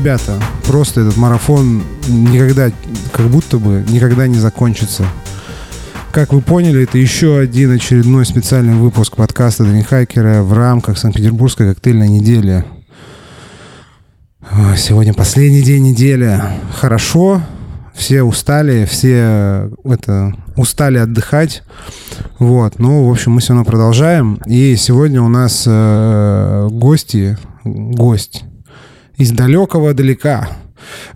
ребята, просто этот марафон никогда, как будто бы никогда не закончится. Как вы поняли, это еще один очередной специальный выпуск подкаста Дринхайкера в рамках Санкт-Петербургской коктейльной недели. Сегодня последний день недели. Хорошо, все устали, все это, устали отдыхать. Вот, ну, в общем, мы все равно продолжаем. И сегодня у нас э, гости, гость из далекого далека.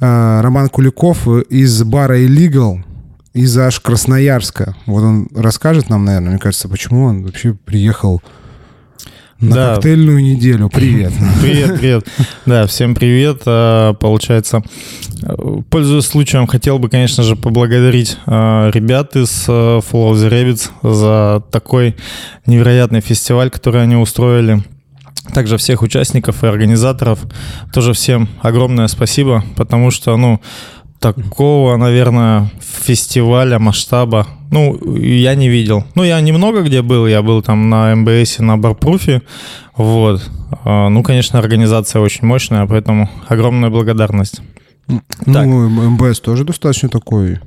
Э, Роман Куликов из бара Illegal из аж Красноярска. Вот он расскажет нам, наверное, мне кажется, почему он вообще приехал на да. коктейльную неделю. Привет. Привет, привет. Да, всем привет. А, получается, пользуясь случаем, хотел бы, конечно же, поблагодарить а, ребят из а, Follow the Rabbits за такой невероятный фестиваль, который они устроили. Также всех участников и организаторов. Тоже всем огромное спасибо, потому что, ну, такого, наверное, фестиваля масштаба, ну, я не видел. Ну, я немного где был, я был там на МБС, на Барпруфе, вот. А, ну, конечно, организация очень мощная, поэтому огромная благодарность. Ну, так. МБС тоже достаточно такой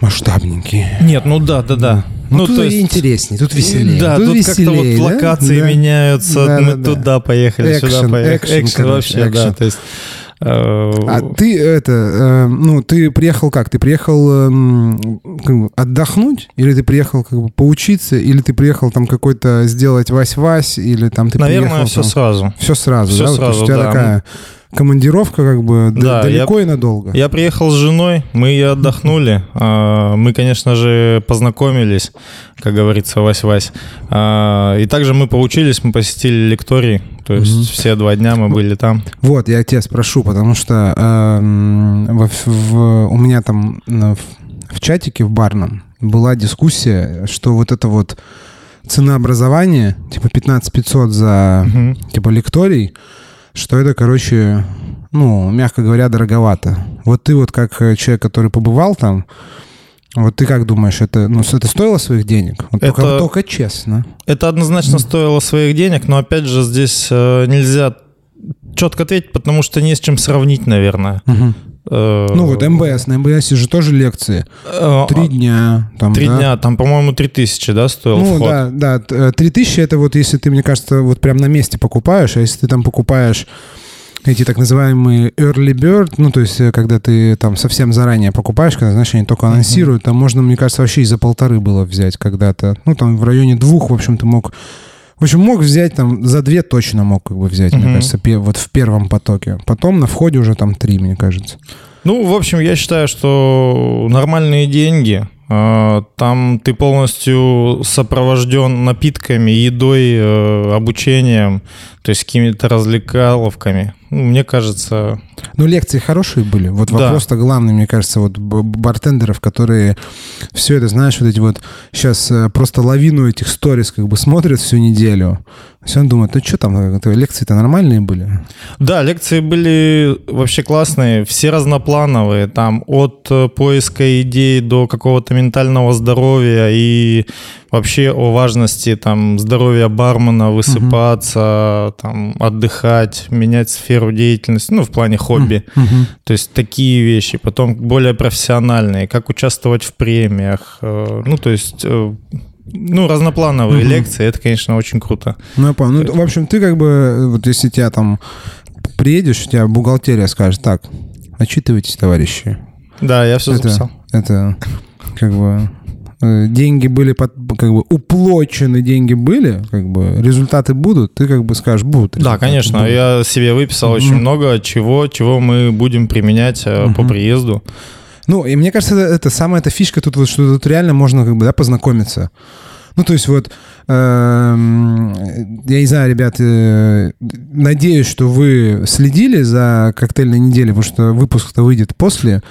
масштабненький. Нет, ну да, да, да. Ну, ну тут то есть, интереснее, тут веселее. Да, тут, тут веселее, как-то вот локации да? меняются, да, мы да, туда да. поехали, экшен, сюда поехали. Экшен, вообще, экшен. да, то есть а ты это, э, ну, ты приехал как? Ты приехал эм, как бы, отдохнуть? Или ты приехал как бы поучиться? Или ты приехал там какой-то сделать вась-вась? Или там ты Наверное, приехал... все там... сразу. Все сразу, все да? Сразу, вот, у тебя да. такая командировка как бы да, далеко я, и надолго. Я приехал с женой, мы и отдохнули. А, мы, конечно же, познакомились, как говорится, Вась-Вась. А, и также мы поучились, мы посетили лектории, то есть угу. все два дня мы были там. Вот, я тебя спрошу, потому что э, в, в, у меня там в, в чатике в барном была дискуссия, что вот это вот ценообразование, типа 15 500 за угу. типа лекторий, что это, короче, ну, мягко говоря, дороговато. Вот ты вот как э, человек, который побывал там, вот ты как думаешь, это, ну, это стоило своих денег? Вот это, только, только честно. Это однозначно стоило своих денег, но опять же здесь э, нельзя четко ответить, потому что не с чем сравнить, наверное. Угу. Ну вот МБС, на МБС же тоже лекции. Три дня. Там, Три да? дня, там, по-моему, три тысячи, да, стоил ну, вход? да, да. Три тысячи это вот если ты, мне кажется, вот прям на месте покупаешь, а если ты там покупаешь эти так называемые early bird, ну, то есть, э, когда ты там совсем заранее покупаешь, когда, знаешь, они только анонсируют, mm-hmm. там можно, мне кажется, вообще и за полторы было взять когда-то. Ну, там в районе двух, в общем, ты мог в общем, мог взять там, за две точно мог как бы взять, mm-hmm. мне кажется, вот в первом потоке. Потом на входе уже там три, мне кажется. Ну, в общем, я считаю, что нормальные деньги, там ты полностью сопровожден напитками, едой, э, обучением, то есть какими-то развлекаловками. Ну, мне кажется... Ну, лекции хорошие были. Вот да. вопрос-то главный, мне кажется, вот бартендеров, которые все это, знаешь, вот эти вот сейчас э, просто лавину этих сторис как бы смотрят всю неделю. Все он думает, ну что там, э, лекции-то нормальные были? Да, лекции были вообще классные, все разноплановые, там от поиска идей до какого-то ментального здоровья и вообще о важности там здоровья бармена, высыпаться, угу. там отдыхать, менять сферу деятельности, ну в плане хобби, угу. то есть такие вещи. Потом более профессиональные, как участвовать в премиях, э, ну то есть э, ну, разноплановые угу. лекции, это, конечно, очень круто. Ну, я понял. Ну, в общем, ты как бы, вот если тебя там приедешь, у тебя бухгалтерия скажет, так, отчитывайтесь, товарищи. Да, я все это, записал. Это как бы Э, деньги были под, как бы уплочены, деньги были, как бы результаты будут, ты как бы скажешь, будут. Да, конечно, будут. я себе выписал mm-hmm. очень много чего, чего мы будем применять mm-hmm. по приезду. Ну, и мне кажется, это, это самая эта фишка тут, вот, что тут реально можно как бы, да, познакомиться. Ну, то есть вот, э, я не знаю, ребят, э, надеюсь, что вы следили за коктейльной неделей, потому что выпуск-то выйдет после.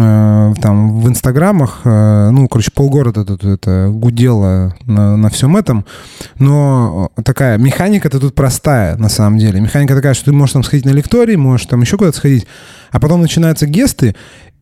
Э, там в инстаграмах, э, ну, короче, полгорода тут это гудело на, на всем этом, но такая механика-то тут простая, на самом деле. Механика такая, что ты можешь там сходить на лекторий, можешь там еще куда-то сходить, а потом начинаются гесты,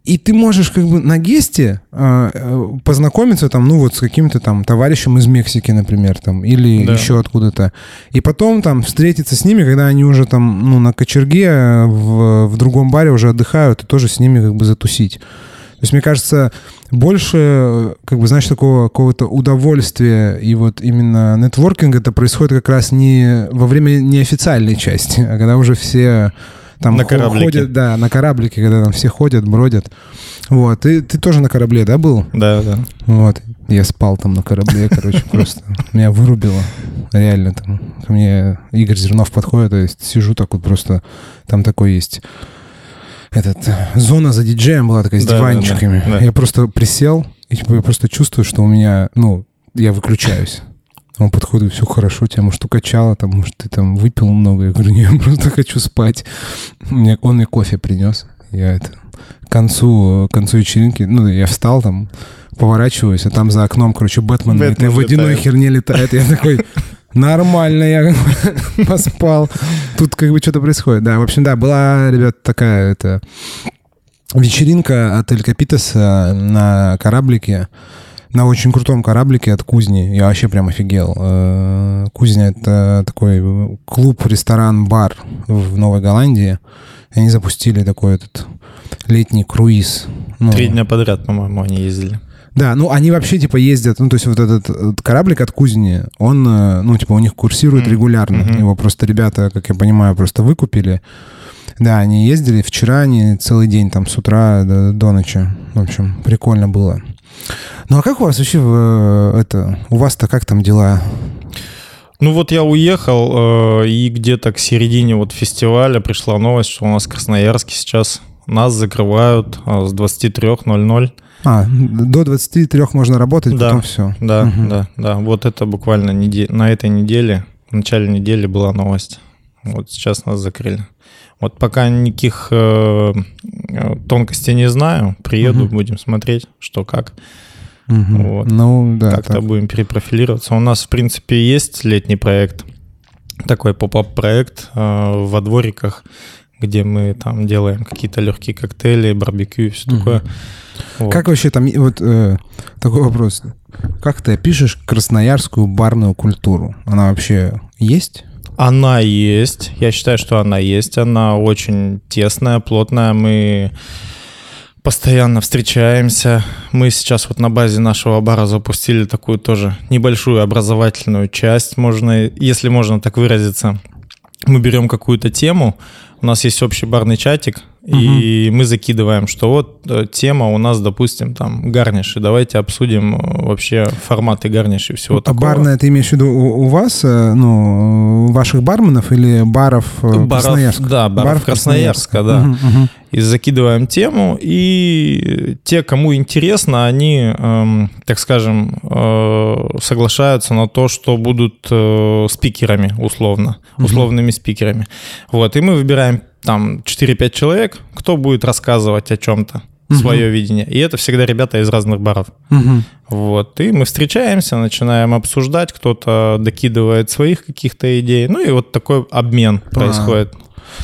и ты можешь как бы на гесте э, э, познакомиться там, ну вот с каким-то там товарищем из Мексики, например, там, или да. еще откуда-то. И потом там встретиться с ними, когда они уже там, ну, на кочерге в, в другом баре уже отдыхают, и тоже с ними как бы затусить. То есть, мне кажется, больше, как бы, знаешь, такого какого-то удовольствия и вот именно нетворкинг это происходит как раз не во время неофициальной части, а когда уже все там на кораблике. ходят, да, на кораблике, когда там все ходят, бродят. Вот, ты, ты тоже на корабле, да, был? Да, да. Вот, я спал там на корабле, короче, просто меня вырубило. Реально там. Ко мне Игорь Зернов подходит, то есть сижу так вот просто, там такой есть этот, зона за диджеем была такая с да, диванчиками. Да, да. Я просто присел, и типа, я просто чувствую, что у меня, ну, я выключаюсь. Он подходит, все хорошо, тебя, может, укачало, там, может, ты там выпил много. Я говорю, не, я просто хочу спать. Мне, он мне кофе принес. Я это, к концу, к концу вечеринки, ну, я встал там, поворачиваюсь, а там за окном, короче, Бэтмен, Бэтмен этой водяной херне летает. Я такой, нормально, я поспал. Тут как бы что-то происходит. Да, в общем, да, была, ребят, такая это вечеринка от Эль Капитаса на кораблике на очень крутом кораблике от Кузни. Я вообще прям офигел. Э, Кузня — это такой клуб, ресторан, бар в Новой Голландии. Они запустили такой этот летний круиз. Ну, Три дня подряд, по-моему, они ездили. Да, ну они вообще типа ездят, ну то есть вот этот, этот кораблик от Кузни, он, э, ну типа у них курсирует mm-hmm. регулярно. Mm-hmm. Его просто ребята, как я понимаю, просто выкупили. Да, они ездили вчера, они целый день там с утра до, до ночи. В общем, прикольно было. Ну а как у вас вообще э, это? У вас-то как там дела? Ну вот я уехал, э, и где-то к середине вот фестиваля пришла новость, что у нас в Красноярске сейчас нас закрывают э, с 23.00. А, до 23 можно работать, да, потом все. Да, угу. да, да. Вот это буквально неде... на этой неделе, в начале недели была новость. Вот сейчас нас закрыли. Вот пока никаких э, тонкостей не знаю. Приеду, угу. будем смотреть, что как. Угу. Вот. Ну, да. Как-то так. будем перепрофилироваться. У нас, в принципе, есть летний проект. Такой поп-ап проект э, во двориках, где мы там делаем какие-то легкие коктейли, барбекю и все угу. такое. Вот. Как вообще там, вот э, такой вопрос. Как ты опишешь красноярскую барную культуру? Она вообще есть? Она есть. Я считаю, что она есть. Она очень тесная, плотная. Мы постоянно встречаемся. Мы сейчас вот на базе нашего бара запустили такую тоже небольшую образовательную часть, можно, если можно так выразиться. Мы берем какую-то тему, у нас есть общий барный чатик, угу. и мы закидываем, что вот э, тема у нас, допустим, там гарниши. Давайте обсудим э, вообще форматы гарниши и всего а такого. Барная, ты имеешь в виду у, у вас, э, ну, ваших барменов или баров, баров Красноярска? Да, баров, баров Красноярска, Красноярска, да. Угу, угу. И закидываем тему, и те, кому интересно, они, эм, так скажем, э, соглашаются на то, что будут э, спикерами, условно, условными угу. спикерами. Вот, и мы выбираем там 4-5 человек, кто будет рассказывать о чем-то свое видение. И это всегда ребята из разных баров. Угу. Вот. И мы встречаемся, начинаем обсуждать, кто-то докидывает своих каких-то идей. Ну и вот такой обмен а. происходит.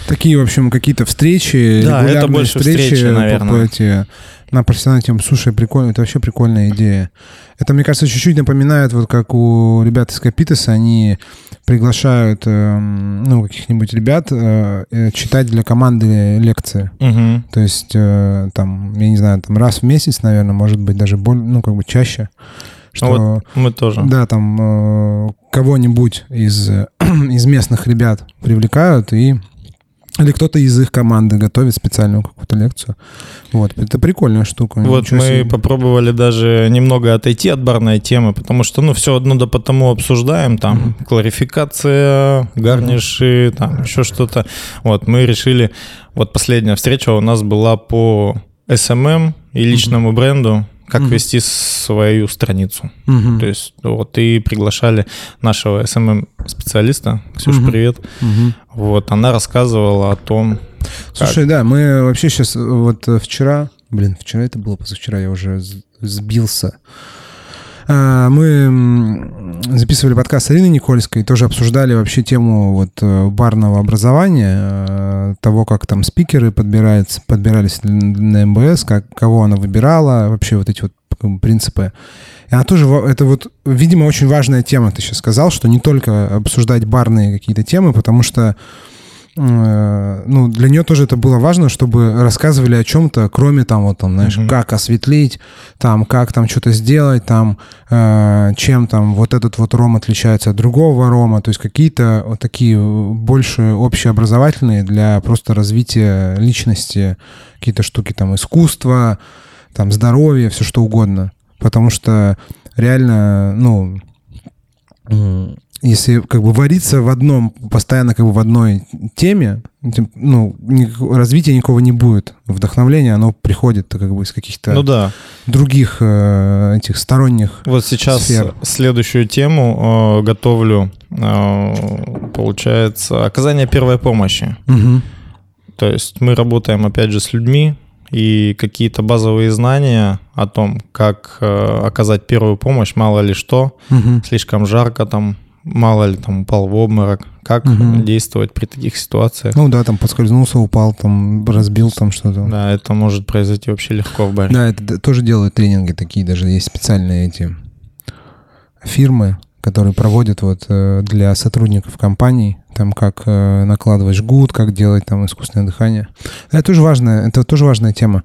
Такие, в общем, какие-то встречи, да, это больше встречи, встречи наверное. Эти, на профессиональную тему. Слушай, прикольно, это вообще прикольная идея. Это, мне кажется, чуть-чуть напоминает, вот как у ребят из Капитаса, они приглашают, э, ну, каких-нибудь ребят э, э, читать для команды лекции. Угу. То есть, э, там, я не знаю, там раз в месяц, наверное, может быть, даже более, ну, как бы чаще. Что, вот мы тоже. Да, там э, кого-нибудь из, из местных ребят привлекают и или кто-то из их команды готовит специальную какую-то лекцию. Вот, это прикольная штука. Вот мы себе. попробовали даже немного отойти от барной темы, потому что, ну, все одно да потому обсуждаем, там, mm-hmm. кларификация, гарниши, mm-hmm. там, еще что-то. Вот, мы решили, вот последняя встреча у нас была по SMM и личному mm-hmm. бренду, как угу. вести свою страницу. Угу. То есть вот и приглашали нашего SMM-специалиста, эм Ксюша, угу. привет. Угу. Вот, она рассказывала о том... Слушай, как... да, мы вообще сейчас, вот вчера, блин, вчера это было, позавчера я уже сбился. А, мы записывали подкаст с Ариной Никольской, тоже обсуждали вообще тему вот э, барного образования, э, того, как там спикеры подбираются, подбирались на МБС, как, кого она выбирала, вообще вот эти вот принципы. И она тоже, это вот, видимо, очень важная тема, ты сейчас сказал, что не только обсуждать барные какие-то темы, потому что ну, для нее тоже это было важно, чтобы рассказывали о чем-то, кроме там, вот там, знаешь, mm-hmm. как осветлить, там, как там что-то сделать, там, э, чем там вот этот вот ром отличается от другого рома, то есть какие-то вот такие больше общеобразовательные для просто развития личности, какие-то штуки там, искусства, там, здоровья, все что угодно. Потому что реально, ну, если как бы вариться в одном, постоянно как бы в одной теме, ну, развития никакого не будет. Вдохновление, оно приходит как бы из каких-то ну, да. других э, этих сторонних Вот сейчас сфер. следующую тему э, готовлю. Э, получается, оказание первой помощи. Угу. То есть мы работаем, опять же, с людьми, и какие-то базовые знания о том, как э, оказать первую помощь, мало ли что, угу. слишком жарко там, мало ли там упал в обморок, как угу. действовать при таких ситуациях. Ну да, там подскользнулся, упал, там разбил там что-то. Да, это может произойти вообще легко в баре. Да, это тоже делают тренинги такие, даже есть специальные эти фирмы, которые проводят вот э, для сотрудников компаний, там как э, накладывать жгут, как делать там искусственное дыхание. Это тоже важная, это тоже важная тема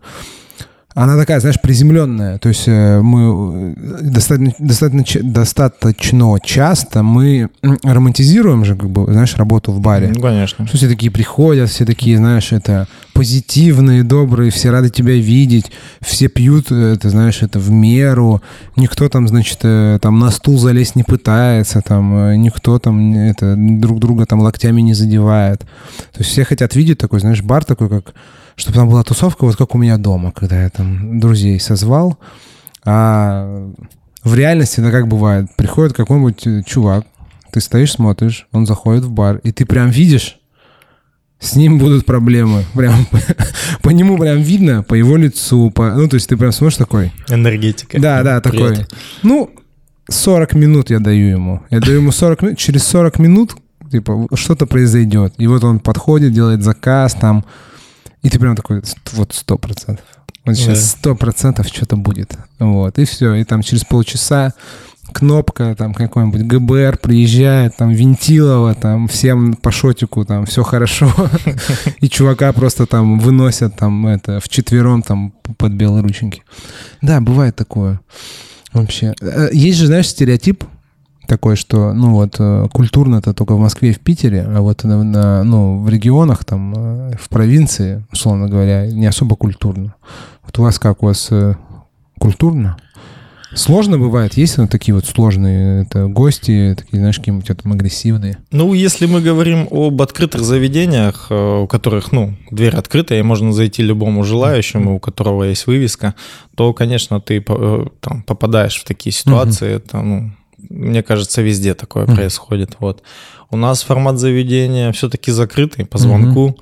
она такая, знаешь, приземленная. То есть э, мы э, достаточно, достаточно, достаточно часто мы романтизируем же, как бы, знаешь, работу в баре. Ну, конечно. Что все такие приходят, все такие, знаешь, это позитивные, добрые, все рады тебя видеть, все пьют, это, знаешь, это в меру. Никто там, значит, э, там на стул залезть не пытается, там никто там это друг друга там локтями не задевает. То есть все хотят видеть такой, знаешь, бар такой, как чтобы там была тусовка, вот как у меня дома, когда я там друзей созвал. А в реальности, это как бывает, приходит какой-нибудь э, чувак, ты стоишь, смотришь, он заходит в бар, и ты прям видишь, с ним будут проблемы. Прям по нему прям видно, по его лицу, по, ну, то есть ты прям смотришь такой. Энергетика. Да, да, такой. Привет. Ну, 40 минут я даю ему. Я даю ему 40 минут, через 40 минут, типа, что-то произойдет. И вот он подходит, делает заказ, там, и ты прям такой, вот сто процентов. Вот сейчас сто процентов что-то будет. Вот, и все. И там через полчаса кнопка, там какой-нибудь ГБР приезжает, там Винтилова, там всем по шотику, там все хорошо. И чувака просто там выносят там это в четвером там под белые рученьки. Да, бывает такое. Вообще. Э, есть же, знаешь, стереотип, такой, что, ну вот, э, культурно это только в Москве и в Питере, а вот на, на, ну, в регионах, там, э, в провинции, условно говоря, не особо культурно. Вот у вас как, у вас э, культурно? Сложно бывает? Есть ну, такие вот сложные это гости, такие, знаешь, какие-нибудь там агрессивные? Ну, если мы говорим об открытых заведениях, у которых, ну, дверь открытая, и можно зайти любому желающему, у которого есть вывеска, то, конечно, ты там попадаешь в такие ситуации, uh-huh. это, ну, мне кажется, везде такое mm. происходит. Вот. У нас формат заведения все-таки закрытый по звонку.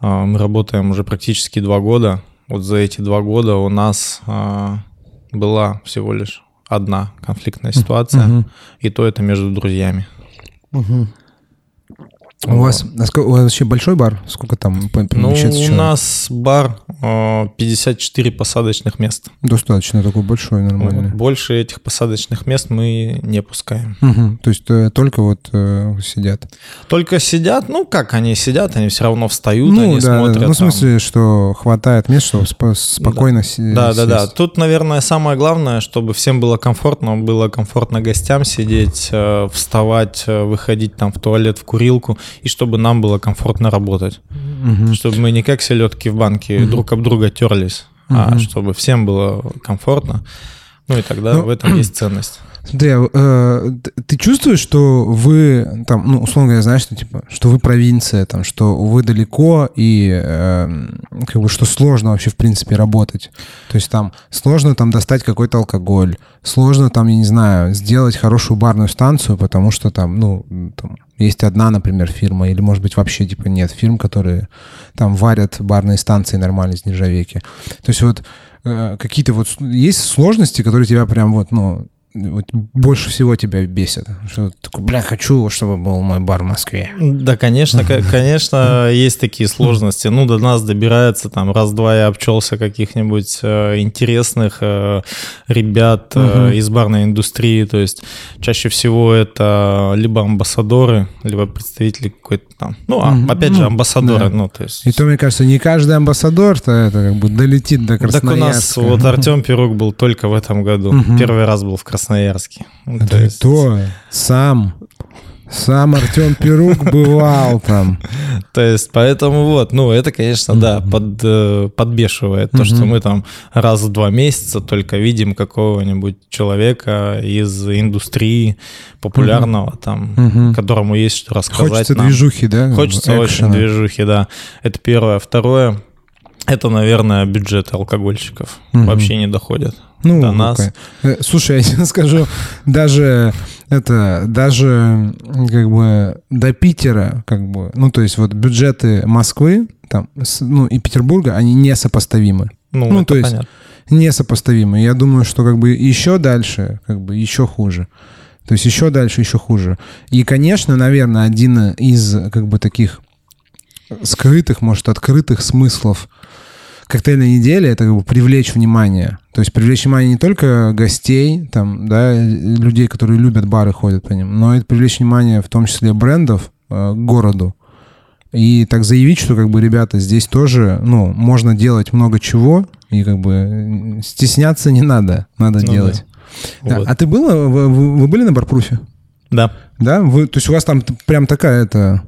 Mm-hmm. Мы работаем уже практически два года. Вот за эти два года у нас а, была всего лишь одна конфликтная ситуация, mm-hmm. и то это между друзьями. Mm-hmm. У вас, у вас вообще большой бар? Сколько там Ну, у нас бар 54 э, посадочных мест. Достаточно такой большой, нормальный. Больше этих посадочных мест мы не пускаем. Угу. То есть э, только вот э, сидят? Только сидят, ну как они сидят, они все равно встают, ну, они да, смотрят. Ну, в смысле, там... что хватает мест, чтобы спокойно да. сидеть. Да, да, да. Тут, наверное, самое главное, чтобы всем было комфортно, было комфортно гостям сидеть, вставать, выходить там в туалет, в курилку и чтобы нам было комфортно работать. Угу. Чтобы мы не как селедки в банке угу. друг об друга терлись, угу. а чтобы всем было комфортно. Ну и тогда ну, в этом есть ценность. Смотри, э, ты чувствуешь, что вы там, ну, условно говоря, знаешь, что типа, что вы провинция, там, что вы далеко и э, как бы что сложно вообще в принципе работать. То есть там сложно там достать какой-то алкоголь, сложно там, я не знаю, сделать хорошую барную станцию, потому что там, ну, там есть одна, например, фирма, или, может быть, вообще типа нет фирм, которые там варят барные станции нормально из нержавейки. То есть вот э, какие-то вот есть сложности, которые тебя прям вот, ну, вот больше всего тебя бесит? Что ты такой, бля, хочу, чтобы был мой бар в Москве. Да, конечно, конечно, есть такие сложности. Ну, до нас добирается там раз-два я обчелся каких-нибудь э, интересных э, ребят э, из барной индустрии. То есть чаще всего это либо амбассадоры, либо представители какой-то там. Ну, а, опять же, Ну, амбассадоры. да. Ну, то есть... И то, мне кажется, не каждый амбассадор-то это как бы долетит до Так у Красноярска. нас вот Артем Пирук был только в этом году. Первый раз был в Красноярске. Ну, то Это есть- то, сам, сам Артем Перук бывал там. То есть, поэтому вот, ну, это, конечно, да, под, э, подбешивает. То, что мы там раз в два месяца только видим какого-нибудь человека из индустрии популярного, там, которому есть что рассказать Хочется движухи, да? Хочется очень движухи, да. Это первое. Второе, это, наверное, бюджеты алкогольщиков. Мгм. Вообще не доходят Ну, до нас. окей. Э, Слушай, я тебе скажу, даже это, даже как бы до Питера, как бы, ну, то есть вот бюджеты Москвы, там, ну, и Петербурга, они несопоставимы. Ну, Ну, то есть- понятно. Несопоставимы. Я думаю, что как бы еще дальше, как бы еще хуже. То есть еще дальше, еще хуже. И, конечно, наверное, один из как бы таких скрытых, может, открытых смыслов коктейльной недели это как бы привлечь внимание. То есть привлечь внимание не только гостей, там, да, людей, которые любят бары, ходят по ним, но и привлечь внимание в том числе брендов э, к городу. И так заявить, что как бы, ребята, здесь тоже, ну, можно делать много чего, и как бы стесняться не надо, надо Ну делать. Да. Вот. А ты была, вы, вы- были на Барпруфе? Да. Да? Вы, то есть у вас там прям такая это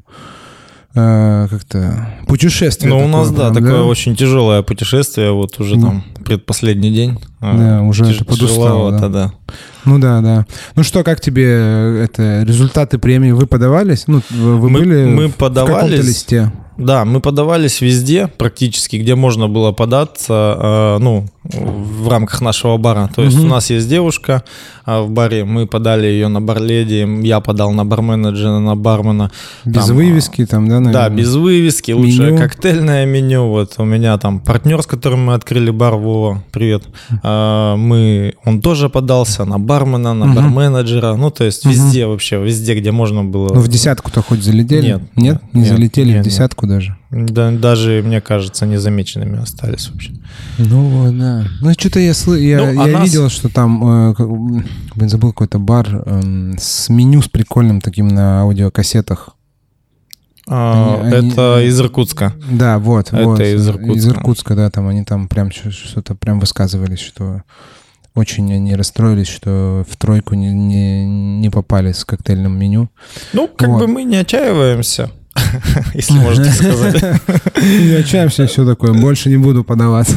э, как-то путешествие. Ну, у нас, да, прям, такое очень тяжелое путешествие, вот уже Ну. там предпоследний день. А, Да, уже тяж- ты подустал, тяжеловато, да. Ну да, да. Ну что, как тебе э, это результаты премии вы подавались? Ну, вы, Мы- были мы в каком-то подавались. листе? Да, мы подавались везде практически, где можно было податься, э, ну, в рамках нашего бара. То есть Мгм. у нас есть девушка а, в баре, мы подали ее на барледи, я подал на барменеджера, на бармена. Без Там, вывески там, да, Да, наверное? без вывески, лучшее Меню. коктейльное меню. Вот у меня там партнер, с которым мы открыли бар, Вова, привет. А, Мы, он тоже подался на бармена, на Мгм. барменеджера. Ну, то есть Мгм. везде вообще, везде, где можно было. Ну, в десятку-то хоть залетели? Нет, Нет? нет, Не нет, залетели нет, в десятку даже? Да, даже, мне кажется, незамеченными остались вообще. Ну да. Ну, что-то я, слы... я, Ну, а я нас- видел, что там, э, как- блин, забыл какой-то бар эм, с меню с прикольным таким на аудиокассетах. А, Они- они- это из Иркутска. Да, вот, Это вот. из Иркутска. Из Иркутска, да, там они там прям что-то прям высказывались, что очень они расстроились, что в тройку не, не, не попали с коктейльным меню. Ну, как Вот. бы мы не отчаиваемся, если можно так сказать. Не отчаемся, все такое, больше не буду подаваться.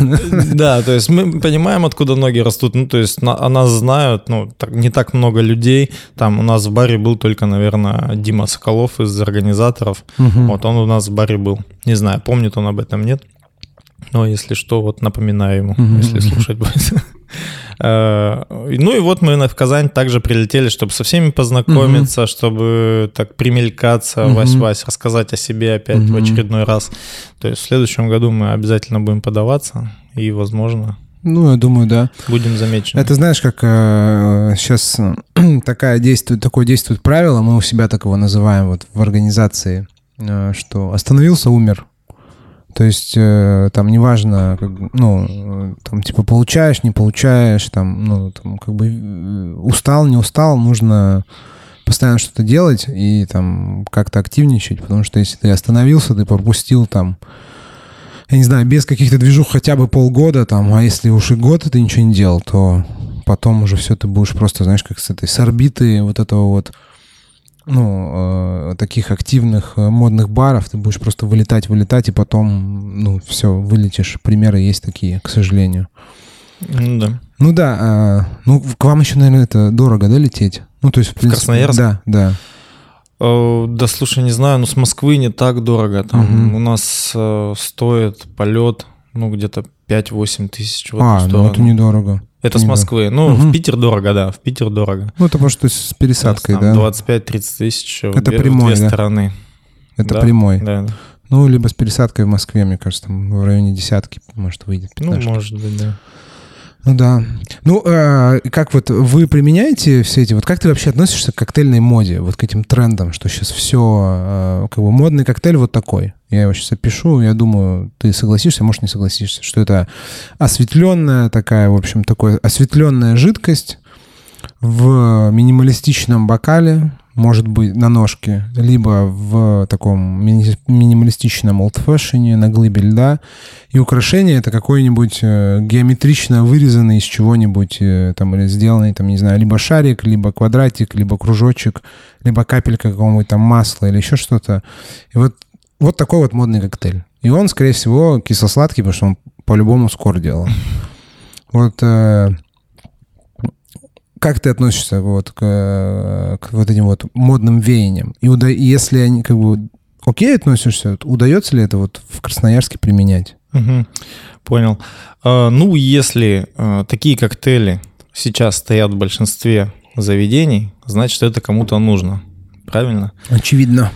Да, то есть мы понимаем, откуда ноги растут. Ну, то есть на- о нас знают, ну, так- не так много людей. Там у нас в баре был только, наверное, Дима Соколов из организаторов. Вот он у нас в баре был. Не знаю, помнит он об этом, нет. Но если что, вот напоминаю ему, если слушать будет. Э, Ну и вот мы в Казань также прилетели, чтобы со всеми познакомиться, чтобы так примелькаться. Вась-Вась, рассказать о себе опять в очередной раз. То есть в следующем году мы обязательно будем подаваться и, возможно, Ну, я думаю, да. будем замечены. Это знаешь, как сейчас такая действует, такое действует правило, мы у себя так его называем вот в организации, э, что остановился, умер. То есть э, там неважно, как, ну, там типа получаешь, не получаешь, там, ну, там как бы э, устал, не устал, нужно постоянно что-то делать и там как-то активничать, потому что если ты остановился, ты пропустил там, я не знаю, без каких-то движух хотя бы полгода там, а если уж и год ты ничего не делал, то потом уже все ты будешь просто, знаешь, как с этой, с орбиты вот этого вот, ну, э, таких активных э, модных баров, ты будешь просто вылетать, вылетать, и потом, ну, все, вылетишь. Примеры есть такие, к сожалению. Ну да. Ну да, а, ну, к вам еще, наверное, это дорого, да, лететь? Ну, то есть, в, принципе, Красноярск? Да, да. Э, Да, слушай, не знаю, но с Москвы не так дорого. Там Мгм. у нас э, стоит полет, ну, где-то 5-8 тысяч в эту а, ну, это недорого. Это с недорого. Москвы. Ну, Мгм. в Питер дорого, да, в Питер дорого. Ну, это потому что с пересадкой, да? 25-30 тысяч в Это в прямой, две да? стороны. Это Да, прямой. Да, да. Ну, либо с пересадкой в Москве, мне кажется, там в районе десятки, может, выйдет. Ну, 15. может быть, да. Ну да. Ну, э, как вот вы применяете все эти... Вот как ты вообще относишься к коктейльной моде, вот к этим трендам, что сейчас все... Э, как бы модный коктейль вот такой. Я его сейчас опишу, я думаю, ты согласишься, может, не согласишься, что это осветленная такая, в общем, такой осветленная жидкость в минималистичном бокале, может быть, на ножке, либо в таком мини- минималистичном олдфэшене на глыбе льда. И украшение это какой-нибудь э, геометрично вырезанный из чего-нибудь, э, там, или сделанный, там, не знаю, либо шарик, либо квадратик, либо кружочек, либо капелька какого-нибудь там масла или еще что-то. И вот, вот такой вот модный коктейль. И он, скорее всего, кисло-сладкий, потому что он по-любому скор делал. Вот э, как ты относишься вот к, к вот этим вот модным веяниям? И уда- если они как бы окей относишься, удается ли это вот в Красноярске применять? Угу. Понял. А, ну, если а, такие коктейли сейчас стоят в большинстве заведений, значит, это кому-то нужно. Правильно? Очевидно.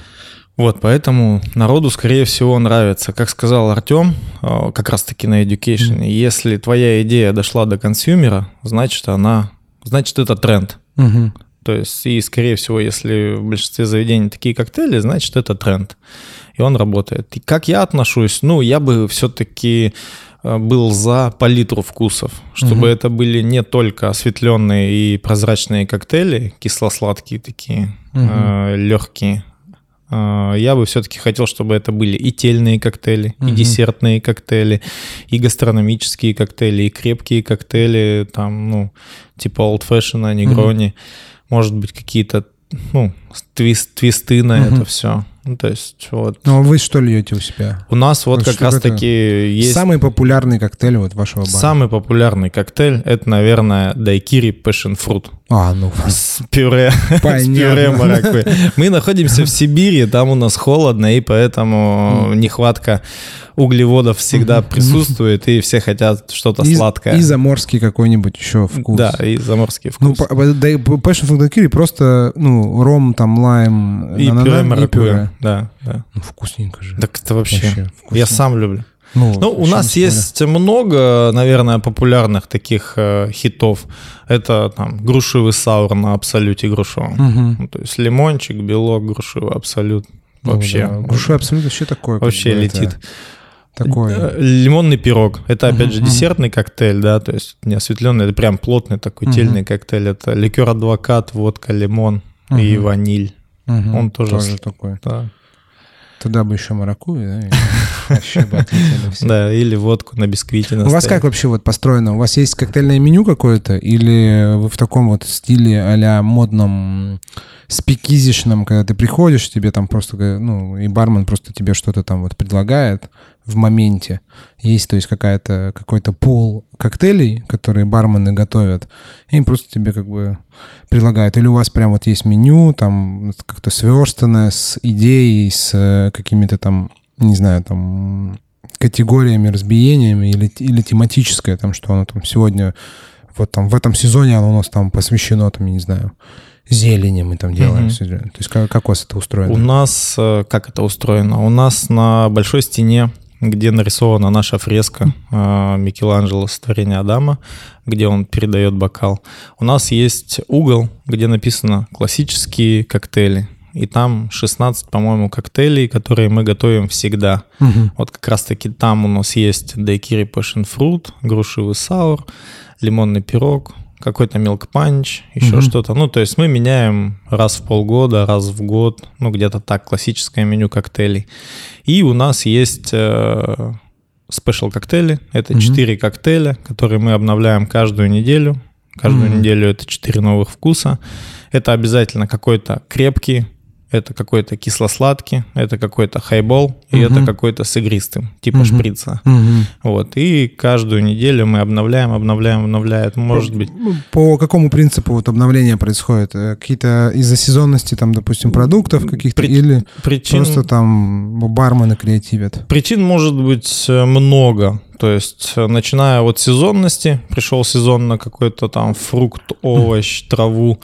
Вот, поэтому народу, скорее всего, нравится. Как сказал Артем, а, как раз-таки на Education, если твоя идея дошла до консюмера, значит, она значит, это тренд. Угу. То есть, и, скорее всего, если в большинстве заведений такие коктейли, значит, это тренд. И он работает. И как я отношусь? Ну, я бы все-таки э, был за палитру вкусов, чтобы угу. это были не только осветленные и прозрачные коктейли, кисло-сладкие такие, угу. э, легкие, а, я бы все-таки хотел, чтобы это были и тельные коктейли, угу. и десертные коктейли, и гастрономические коктейли, и крепкие коктейли, там, ну, типа old fashion, негрони, угу. может быть, какие-то, ну, твист, твисты на угу. это все. Ну, то есть вот. Ну, а вы что льете у себя? У нас вот, вот как раз-таки есть... Самый популярный коктейль вот вашего бара? Самый популярный коктейль — это, наверное, дайкири passion fruit. А, ну... С пюре, с пюре маракуйя. Мы находимся в Сибири, там у нас холодно, и поэтому нехватка углеводов всегда присутствует, и все хотят что-то сладкое. И заморский какой-нибудь еще вкус. Да, и заморский ну, вкус. Ну, passion fruit дайкири просто, ну, ром, там, лайм, и пюре маракуйя. Да, да. Ну, вкусненько же. Так это вообще, вообще я сам люблю. Ну, ну у нас есть много, наверное, популярных таких э, хитов. Это там грушевый саур на абсолюте грушевом. Угу. Ну, то есть лимончик, белок, грушевый абсолют. Ну вообще. Ну, да. Грушевый абсолют вообще такое. Вообще летит. Это такой. Лимонный пирог. Это, опять же, десертный коктейль, да, то есть не осветленный, это прям плотный такой тельный коктейль. Это ликер адвокат, водка, лимон и ваниль. Он тоже, тоже такой. Да. Туда бы еще маракуйю, да? Вообще бы все. Да, или водку на бисквите. У вас как вообще вот построено? У вас есть коктейльное меню какое-то? Или вы в таком вот стиле а модном, спикизишном, когда ты приходишь, тебе там просто, ну, и бармен просто тебе что-то там вот предлагает, в моменте. Есть, то есть, какая-то, какой-то пол коктейлей, которые бармены готовят, и им просто тебе как бы предлагают. Или у вас прям вот есть меню, там как-то сверстанное с идеей, с э, какими-то там, не знаю, там категориями, разбиениями или, или тематическое, там, что оно там сегодня, вот там в этом сезоне оно у нас там посвящено, там, я не знаю, зелени мы там делаем. Mm-hmm. То есть как, как у вас это устроено? У нас, э, как это устроено? У нас на большой стене где нарисована наша фреска э, Микеланджело «Сотворение Адама», где он передает бокал. У нас есть угол, где написано «классические коктейли». И там 16, по-моему, коктейлей, которые мы готовим всегда. Угу. Вот как раз-таки там у нас есть дайкири passion fruit, грушевый sour, лимонный пирог, какой-то milk punch, еще mm-hmm. что-то. Ну, то есть мы меняем раз в полгода, раз в год, ну, где-то так, классическое меню коктейлей. И у нас есть special э, коктейли. Это mm-hmm. коктейля, которые мы обновляем каждую неделю. Каждую mm-hmm. неделю это 4 новых вкуса. Это обязательно какой-то крепкий, это какой-то кисло-сладкий, это какой-то хайбол, и угу. это какой-то с игристым, типа угу. шприца. Угу. Вот, и каждую неделю мы обновляем, обновляем, обновляем, может по, быть. По какому принципу вот обновление происходит? Э, какие-то из-за сезонности, там, допустим, продуктов каких-то, При... или причин... просто там бармены креативят? Причин может быть э, много. То есть начиная от сезонности, пришел сезон на какой-то там фрукт, овощ, траву,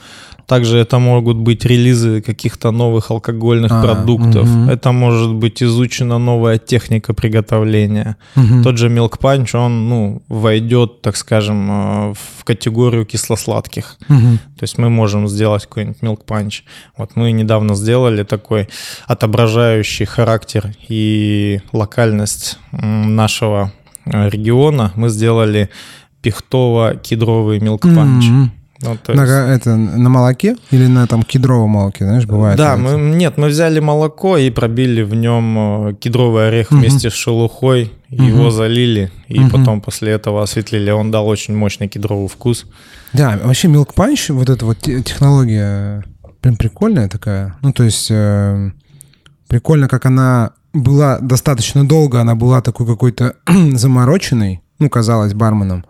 также это могут быть релизы каких-то новых алкогольных а, продуктов. Угу. Это может быть изучена новая техника приготовления. Угу. Тот же Milk Punch, он ну, войдет, так скажем, э, в категорию кисло-сладких. Угу. То есть мы можем сделать какой-нибудь Milk Punch. Вот мы недавно сделали такой отображающий характер и локальность нашего э, региона. Мы сделали пихтово-кедровый Punch. Mm-hmm. Ну, есть... на, это на молоке или на там кедровом молоке, знаешь, бывает? Да, мы, нет, мы взяли молоко и пробили в нем э, кедровый орех угу. вместе с шелухой, угу. его залили и угу. потом после этого осветлили. Он дал очень мощный кедровый вкус. Да, вообще Milk Punch, вот эта вот технология прям прикольная такая. Ну, то есть э, прикольно, как она была достаточно долго, она была такой какой-то замороченной, ну, казалось барменом.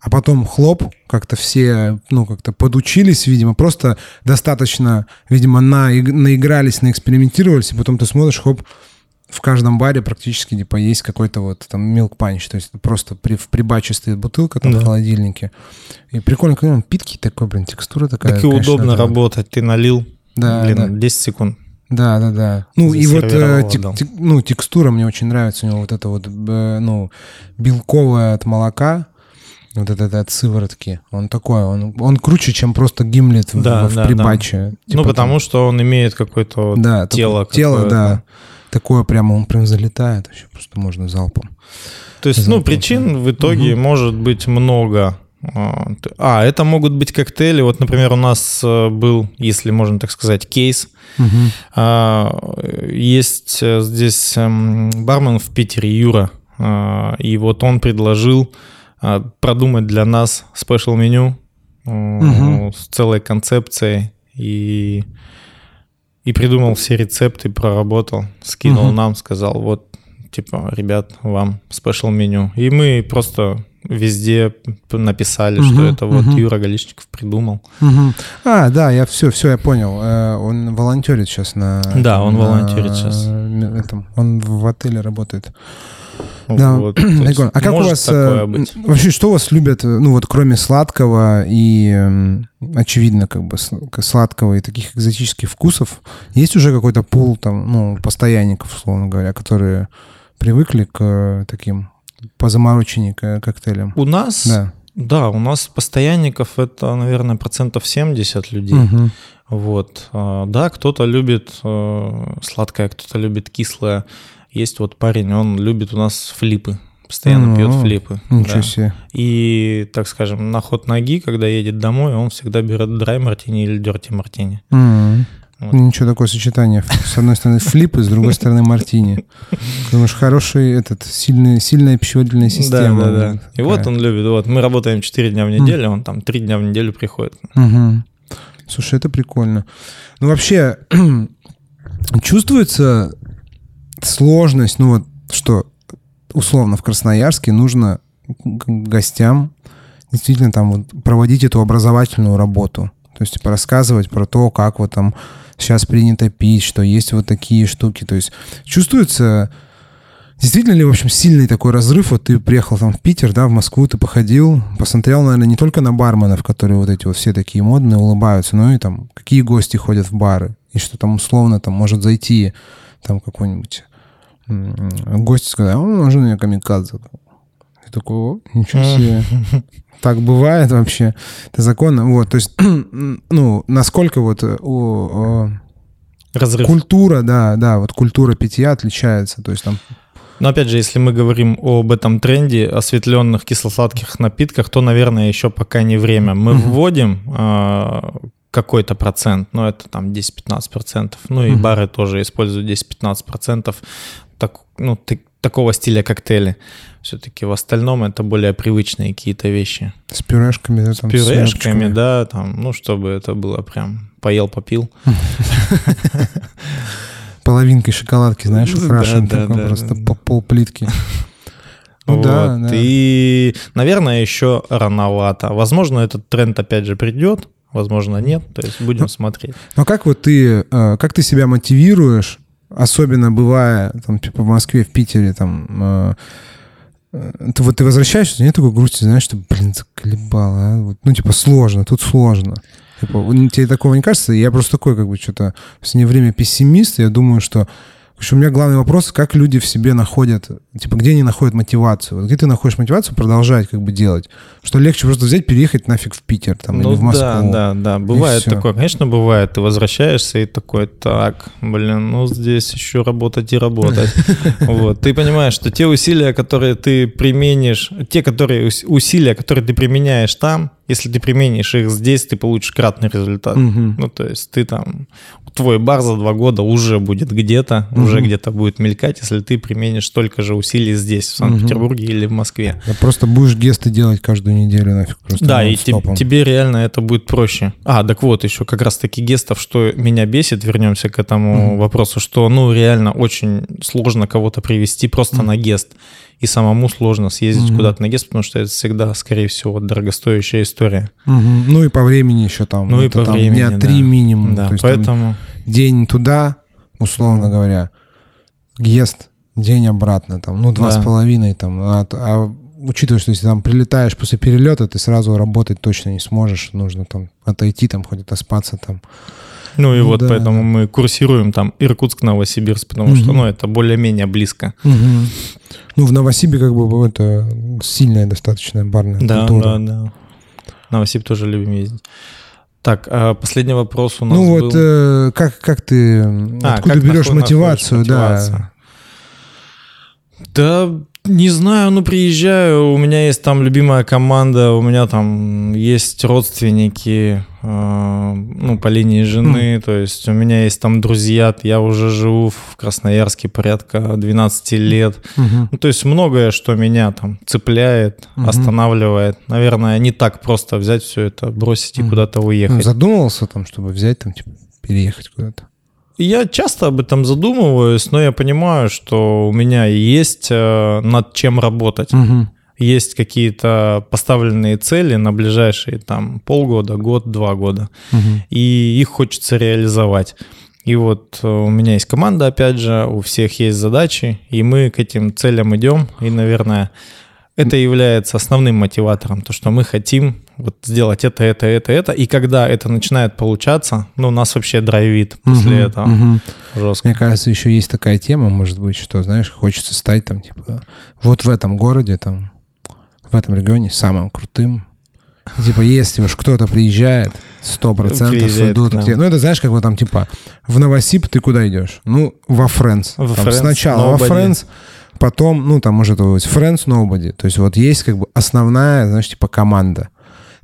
А потом хлоп, как-то все, ну, как-то подучились, видимо, просто достаточно, видимо, на, наигрались, наэкспериментировались, и потом ты смотришь, хоп, в каждом баре практически типа есть какой-то вот там milk punch, то есть просто при, в прибаче стоит бутылка там да. в холодильнике. И прикольно, когда он питкий такой, блин, текстура такая. Так и конечно, удобно это... работать, ты налил, да, блин, да. 10 секунд. Да, да, да. Ну и вот э, тек, тек, ну, текстура мне очень нравится, у него вот это вот, э, ну, белковая от молока, вот этот от сыворотки. Он такой, он, он круче, чем просто гимлет да, в, да, в прибаче. Да. Типа ну, потому там... что он имеет какое-то да, тело. Тело, да. Такое прямо, он прям залетает, вообще просто можно залпом. То есть, ну, залпом, ну, причин да. в итоге угу. может быть много. А, а, это могут быть коктейли. Вот, например, у нас э, был, если можно так сказать, кейс. Угу. Есть э, здесь эм, бармен в Питере, Юра. А, и вот он предложил продумать для нас special меню угу. с целой концепцией и и придумал все рецепты, проработал, скинул угу. нам, сказал, вот, типа, ребят, вам special меню. И мы просто везде написали, угу, что это вот угу. Юра Галичников придумал. Угу. А, да, я все, все, я понял. Э, он волонтерит сейчас на... Да, он на, волонтерит сейчас. Этом, он в отеле работает. Да. Вот, Прикольно. А как у вас э, вообще что у вас любят, э, ну вот кроме сладкого и очевидно как бы сладкого и таких экзотических вкусов, есть уже какой-то пул там, ну постоянников, условно говоря, которые привыкли к э, таким позамороченнее коктейлям? У нас? Да. Да, у нас постоянников это, наверное, процентов 70 людей. Угу. Вот. А, да, кто-то любит сладкое, кто-то любит кислое. Есть вот парень, он любит у нас флипы. Постоянно mm-hmm. пьет флипы. Ничего да. себе. И, так скажем, на ход ноги, когда едет домой, он всегда берет драй мартини или дерти мартини. Вот. Ничего такое сочетание. С одной стороны флипы, с другой стороны мартини. Потому что хороший этот, сильный, сильная пищеводительная система. Да, да, да. И вот он любит. Вот мы работаем 4 дня в неделю, он там 3 дня в неделю приходит. Угу. Слушай, это прикольно. Ну, вообще, чувствуется сложность, ну вот, что условно в Красноярске нужно гостям действительно там вот проводить эту образовательную работу. То есть типа, рассказывать про то, как вот там сейчас принято пить, что есть вот такие штуки. То есть чувствуется Действительно ли, в общем, сильный такой разрыв? Вот ты приехал там в Питер, да, в Москву, ты походил, посмотрел, наверное, не только на барменов, которые вот эти вот все такие модные, улыбаются, но и там, какие гости ходят в бары, и что там условно там может зайти там какой-нибудь гость сказал, он нужен мне камикадзе. Я такой, О, ничего себе. Так бывает вообще. Это законно. Вот, то есть, ну, насколько вот э, о, Разрыв. культура, да, да, вот культура питья отличается. То есть там но опять же, если мы говорим об этом тренде осветленных кисло-сладких напитках, то, наверное, еще пока не время. Мы mm-hmm. вводим э, какой-то процент, но это там 10-15 процентов. Ну и mm-hmm. бары тоже используют 10-15 процентов так, ну, ты, такого стиля коктейли. Все-таки в остальном это более привычные какие-то вещи. С пюрешками, да? Там, с пюрешками, с да, там, ну, чтобы это было прям поел, попил. Половинкой шоколадки, знаешь, украшен да, такой, просто пол плитки. Ну, вот. да, да. И, наверное, еще рановато. Возможно, этот тренд опять же придет, возможно, нет. То есть будем но, смотреть. Но как вот ты, э, как ты себя мотивируешь, особенно бывая там, типа в Москве, в Питере, там, э, э, ты вот ты возвращаешься, нет такой грусти, знаешь, что, блин, заколебало, а? Вот, ну, типа, сложно, тут сложно. Типа, тебе такого не кажется? Я просто такой, как бы, что-то в последнее время пессимист, я думаю, что общем, у меня главный вопрос, как люди в себе находят, типа, где они находят мотивацию? Вот где ты находишь мотивацию продолжать как бы делать? Что легче просто взять, переехать нафиг в Питер там, ну, или в Москву? Да, да, да, бывает такое. Конечно, бывает. Ты возвращаешься и такой, так, блин, ну здесь еще работать и работать. Вот. Ты понимаешь, что те усилия, которые ты применишь, те которые усилия, которые ты применяешь там, если ты применишь их здесь, ты получишь кратный результат. Угу. Ну, то есть ты там, твой бар за два года уже будет где-то, угу. уже где-то будет мелькать, если ты применишь столько же усилий здесь, в Санкт-Петербурге угу. или в Москве. Да просто будешь гесты делать каждую неделю нафиг. Просто да, и те, тебе реально это будет проще. А, так вот, еще как раз-таки гестов, что меня бесит, вернемся к этому угу. вопросу, что, ну, реально очень сложно кого-то привести просто угу. на гест и самому сложно съездить угу. куда-то на ГЕС, потому что это всегда, скорее всего, дорогостоящая история. Угу. Ну и по времени еще там. Ну и по там времени, дня три да. минимум. Да, есть, поэтому... день туда, условно говоря, ГЕСТ, день обратно, там, ну, два да. с половиной, там, а, а учитывая, что если там прилетаешь после перелета, ты сразу работать точно не сможешь, нужно там отойти, там, хоть отоспаться там. Ну и ну, вот да. поэтому мы курсируем там Иркутск-Новосибирск, потому угу. что, ну, это более-менее близко. Угу. Ну, в Новосибе как бы это сильная достаточно барная да, культура. Да, да, Новосиб тоже любим ездить. Так, а последний вопрос у нас Ну был... вот, э, как, как ты, а, откуда как берешь мотивацию, мотивацию, да? Да, не знаю, ну приезжаю, у меня есть там любимая команда, у меня там есть родственники, э, ну по линии жены, mm. то есть у меня есть там друзья, я уже живу в Красноярске порядка 12 лет, mm-hmm. ну то есть многое, что меня там цепляет, mm-hmm. останавливает. Наверное, не так просто взять все это, бросить mm-hmm. и куда-то уехать. Ну, задумывался там, чтобы взять там, типа, переехать куда-то? Я часто об этом задумываюсь, но я понимаю, что у меня есть э, над чем работать. Угу. Есть какие-то поставленные цели на ближайшие там полгода, год, два года. Угу. И их хочется реализовать. И вот э, у меня есть команда, опять же, у всех есть задачи, и мы к этим целям идем. И, наверное, это является основным мотиватором, то, что мы хотим вот сделать это, это, это, это. И когда это начинает получаться, ну, нас вообще драйвит после угу, этого угу. жестко. Мне кажется, еще есть такая тема, может быть, что, знаешь, хочется стать там, типа, вот в этом городе, там, в этом регионе самым крутым. Типа, если уж кто-то приезжает, сто процентов идут. Ну, это знаешь, как бы там, типа, в Новосиб ты куда идешь? Ну, во Фрэнс. Сначала nobody. во Фрэнс, потом, ну, там, может быть, Friends Nobody. То есть вот есть как бы основная, знаешь, типа команда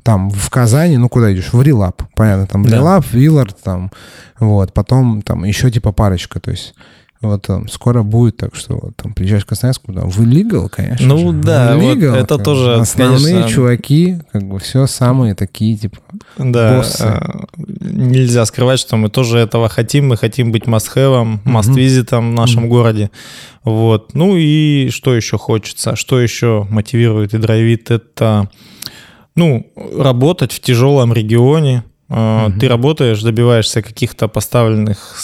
там в Казани, ну куда идешь? В Релап, понятно, там да. Релап, Виллард, там, вот, потом там еще типа парочка, то есть вот там скоро будет, так что вот, там приезжаешь в Красноярск, куда в Illegal, конечно Ну же. да, вот это тоже, Основные конечно... чуваки, как бы все самые такие, типа, да, боссы. А, нельзя скрывать, что мы тоже этого хотим, мы хотим быть must-have, must-визитом в нашем mm-hmm. городе. Вот, ну и что еще хочется, что еще мотивирует и драйвит, это ну, работать в тяжелом регионе. Угу. Ты работаешь, добиваешься каких-то поставленных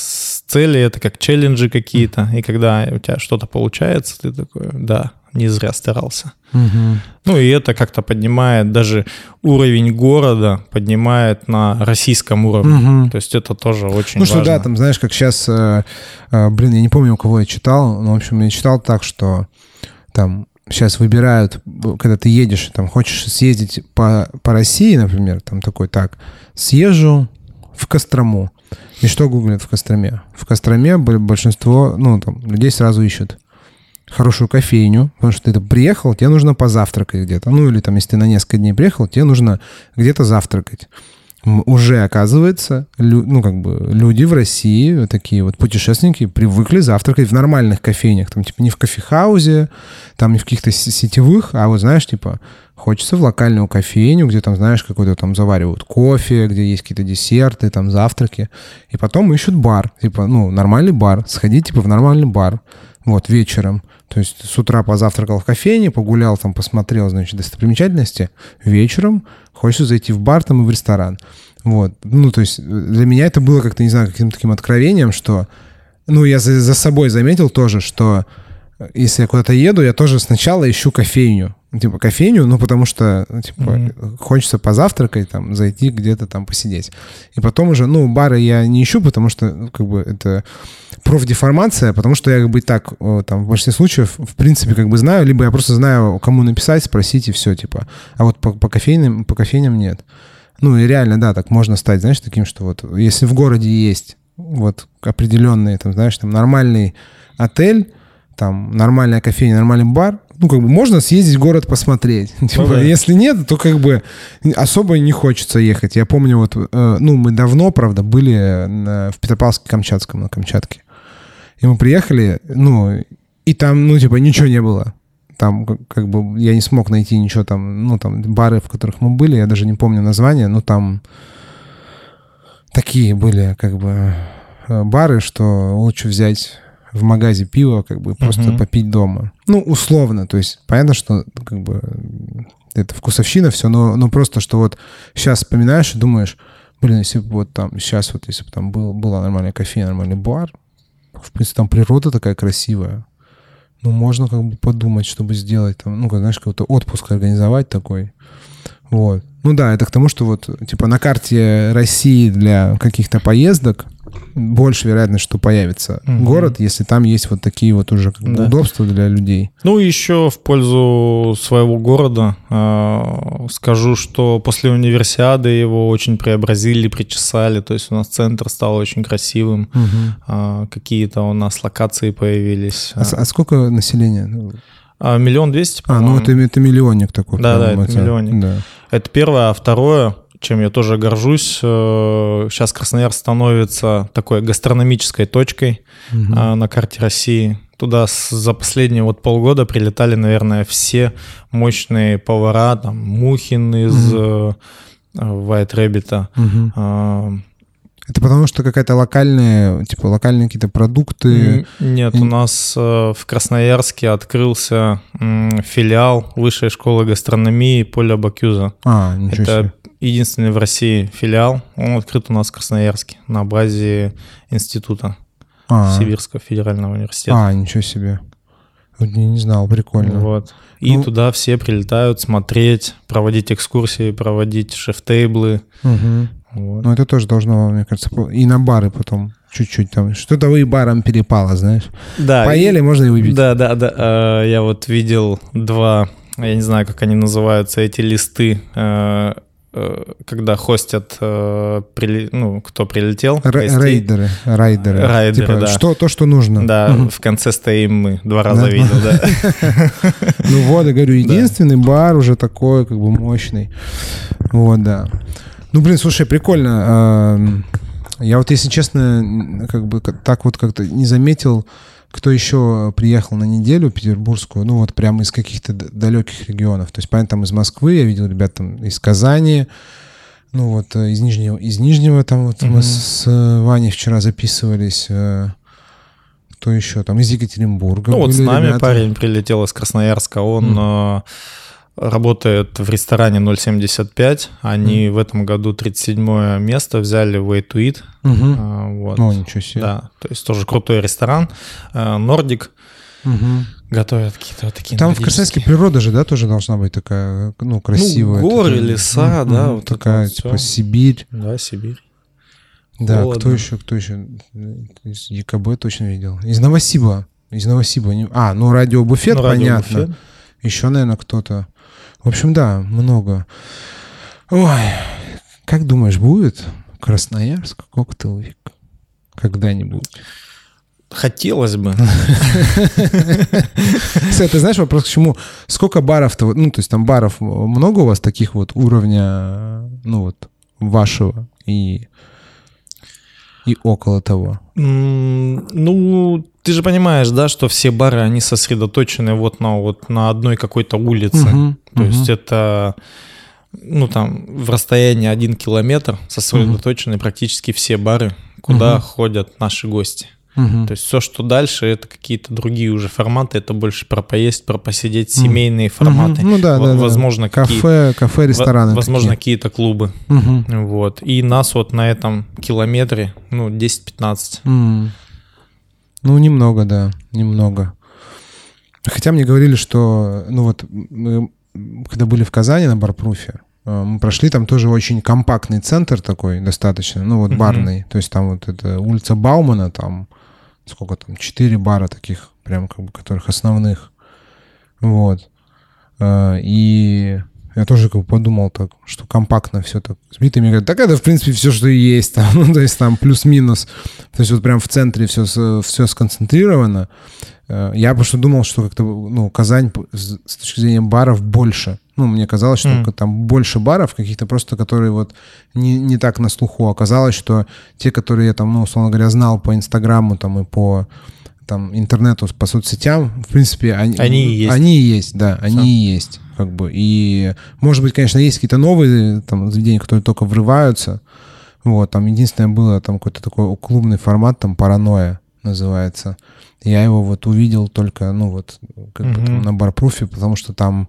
целей, это как челленджи какие-то. И когда у тебя что-то получается, ты такой, да, не зря старался. Угу. Ну и это как-то поднимает даже уровень города, поднимает на российском уровне. Угу. То есть это тоже очень ну, важно. Ну что да, там знаешь, как сейчас, э, э, блин, я не помню, у кого я читал, но в общем я читал так, что там сейчас выбирают, когда ты едешь, там, хочешь съездить по, по России, например, там такой, так, съезжу в Кострому. И что гуглят в Костроме? В Костроме большинство, ну, там, людей сразу ищут хорошую кофейню, потому что ты приехал, тебе нужно позавтракать где-то. Ну, или там, если ты на несколько дней приехал, тебе нужно где-то завтракать уже, оказывается, лю, ну, как бы люди в России, такие вот путешественники, привыкли завтракать в нормальных кофейнях. Там, типа, не в кофехаузе, там не в каких-то сетевых, а вот, знаешь, типа, хочется в локальную кофейню, где там, знаешь, какой-то там заваривают кофе, где есть какие-то десерты, там, завтраки. И потом ищут бар, типа, ну, нормальный бар. Сходить, типа, в нормальный бар, вот, вечером. То есть с утра позавтракал в кофейне, погулял там, посмотрел, значит, достопримечательности. Вечером хочется зайти в бар там и в ресторан. Вот. Ну, то есть для меня это было как-то, не знаю, каким-то таким откровением, что... Ну, я за, за собой заметил тоже, что если я куда-то еду, я тоже сначала ищу кофейню. Типа кофейню, ну потому что, ну, типа, Мгм. хочется позавтракать, там, зайти где-то там посидеть. И потом уже, ну, бары я не ищу, потому что, ну, как бы, это профдеформация, потому что я как бы так, там, в большинстве случаев, в принципе, как бы знаю, либо я просто знаю, кому написать, спросить и все, типа. А вот по, по кофейным, по кофейням нет. Ну и реально, да, так можно стать, знаешь, таким, что вот если в городе есть вот определенный, там, знаешь, там нормальный отель, там нормальная кофейня, нормальный бар, ну, как бы можно съездить в город посмотреть. Типа, да. Если нет, то как бы особо не хочется ехать. Я помню, вот, э, ну, мы давно, правда, были на- в Петропавловске-Камчатском, на Камчатке. И мы приехали, ну, и там, ну, типа, ничего не было. Там, как, как бы, я не смог найти ничего там, ну, там, бары, в которых мы были, я даже не помню название, но там такие были, как бы, э, бары, что лучше взять в магазе пиво, как бы, просто Мгм. попить дома. Ну, условно, то есть, понятно, что, как бы, это вкусовщина все, но, но просто, что вот сейчас вспоминаешь и думаешь, блин, если бы вот там, сейчас вот, если бы там был, была нормальная кофейня, нормальный бар, в принципе, там природа такая красивая, ну, можно как бы подумать, чтобы сделать там, ну, как, знаешь, какой-то отпуск организовать такой. Вот. Ну да, это к тому, что вот, типа, на карте России для каких-то поездок больше вероятность, что появится Мгм. город, если там есть вот такие вот уже как бы Да. удобства для людей. Ну, еще в пользу своего города э, скажу, что после универсиады его очень преобразили, причесали. То есть у нас центр стал очень красивым. А, Какие-то у нас локации появились. А, а сколько населения? А, Миллион двести, А, ну это, это миллионник такой. Да, да, это миллионник. Да. Это первое. А второе, чем я тоже горжусь, э, сейчас Красноярск становится такой гастрономической точкой а, на карте России. Туда за последние вот полгода прилетали, наверное, все мощные повара, там, Мухин из э, э, White Rabbit. Мгм. Это потому что какая-то локальная, типа локальные какие-то продукты. Нет, у нас э, в Красноярске открылся филиал Высшей школы гастрономии Поля Бакюза. А, ничего Это себе. единственный в России филиал. Он открыт у нас в Красноярске на базе института А, Сибирского федерального университета. а, ничего себе. Не, не знал, прикольно. Вот. И Ну- туда все прилетают смотреть, проводить экскурсии, проводить шеф-тейблы. Мгм. Вот. Ну, это тоже должно, мне кажется, и на бары потом чуть-чуть там. Что-то вы и барам перепало, знаешь. да, Поели, можно и выпить. Да, да, да. э, Я вот видел два, я не знаю, как они называются, эти листы, э, э, когда хостят, ну, кто прилетел. Р- рейдеры, райдеры. Райдеры, Типа, да. что, то, что нужно. Да, в конце стоим мы. Два раза Да? видел, да. Ну вот, я говорю, единственный бар уже такой, как бы мощный. Вот, да. Ну, блин, слушай, прикольно. Эм, Я вот, если честно, как бы так вот как-то не заметил, кто еще приехал на неделю петербургскую, ну вот прямо из каких-то далеких регионов. То есть, понятно, там из Москвы, я видел ребят там из Казани, ну вот э, из Нижнего, из Нижнего там вот мы Мгм. с, с Ваней вчера записывались. э, Кто еще? Там из Екатеринбурга. Ну вот с нами ребята. парень прилетел из Красноярска, он э, работает в ресторане 075, они в этом году 37 место взяли в Way to Eat. А, вот. О, ничего себе. Да, то есть тоже крутой ресторан. Нордик Мгм. готовят какие-то вот такие Там в Красноярске природа же, да, тоже должна быть такая, ну, красивая. Ну, горы, такая. леса, Мгм, да, вот такая, вот типа, всё. Сибирь. Да, Сибирь. Да, Холодно. кто еще, кто еще? Из ЕКБ точно видел. Из Новосиба. Из Новосиба. А, ну, радиобуфет, Ну, понятно. радиобуфет. Еще, наверное, кто-то. В общем, да, много. Ой, как думаешь, будет Красноярск коктейльвик? Когда-нибудь. Хотелось бы. Кстати, ты знаешь, вопрос к чему? Сколько баров-то, ну, то есть там баров много у вас таких вот уровня, ну, вот, вашего и, и около того? Ну, ты же понимаешь, да, что все бары, они сосредоточены вот на, вот на одной какой-то улице. Мгм, То мгм. есть это, ну, там, в расстоянии один километр сосредоточены практически все бары, куда Мгм. ходят наши гости. Мгм. То есть все, что дальше, это какие-то другие уже форматы, это больше про поесть, про посидеть, Мгм. семейные форматы. Ну да, да, да. Возможно, какие- Кафе, кафе, рестораны. во- возможно, какие-то клубы. Мгм. Вот. И нас вот на этом километре, ну, 10-15. М. Ну, немного, да, немного. Хотя мне говорили, что, ну вот, мы, когда были в Казани на Барпруфе, э, мы прошли, там тоже очень компактный центр такой достаточно, ну вот барный, то есть там вот это улица Баумана, там сколько там, четыре бара таких, прям как бы, которых основных, вот. Э, и я тоже как бы подумал так, что компактно все так сбито. Мне говорят, так это, в принципе, все, что и есть там. ну, то есть там плюс-минус. То есть вот прям в центре все, все сконцентрировано. Э, я просто думал, что как-то, ну, Казань с точки зрения баров больше. Ну, мне казалось, что mm. там больше баров каких-то просто, которые вот не, не так на слуху. Оказалось, что те, которые я там, ну, условно говоря, знал по Инстаграму там и по там интернету, по соцсетям, в принципе, они, они и есть. Они и есть, да, они Все. и есть как бы. И, может быть, конечно, есть какие-то новые там заведения, которые только врываются. Вот, там единственное было там какой-то такой клубный формат, там паранойя называется. Я его вот увидел только, ну вот, как mm-hmm. бы там на барпруфе, потому что там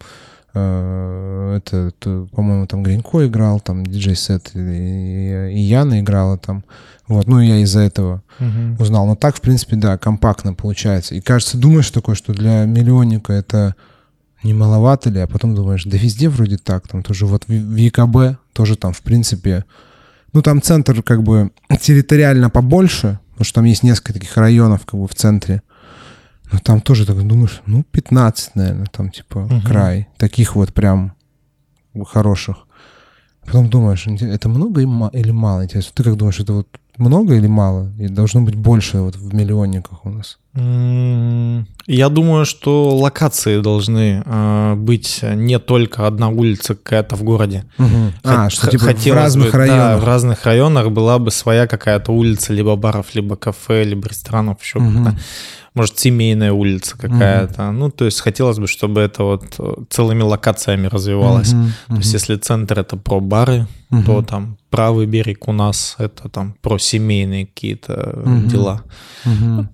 это, это по-моему, там Гринько играл, там диджей сет и, и, Яна играла там. Вот, ну я из-за этого mm-hmm. узнал. Но так, в принципе, да, компактно получается. И кажется, думаешь такое, что для миллионника это не маловато ли, а потом думаешь, да везде вроде так, там тоже вот в ЕКБ тоже там, в принципе, ну там центр как бы территориально побольше, потому что там есть несколько таких районов как бы в центре, но там тоже так думаешь, ну 15, наверное, там типа угу. край, таких вот прям хороших. Потом думаешь, это много или мало? Интересно, ты как думаешь, это вот много или мало? И должно быть больше вот в миллионниках у нас? Я думаю, что локации должны э, быть не только одна улица какая-то в городе. Угу. А, что типа в разных бы, районах. Да, в разных районах была бы своя какая-то улица, либо баров, либо кафе, либо ресторанов, еще угу. как-то. Может, семейная улица какая-то. Угу. Ну, то есть хотелось бы, чтобы это вот э, целыми локациями развивалось. Угу. То есть если центр это про бары, угу. то там правый берег у нас это там про семейные какие-то угу. дела. Угу.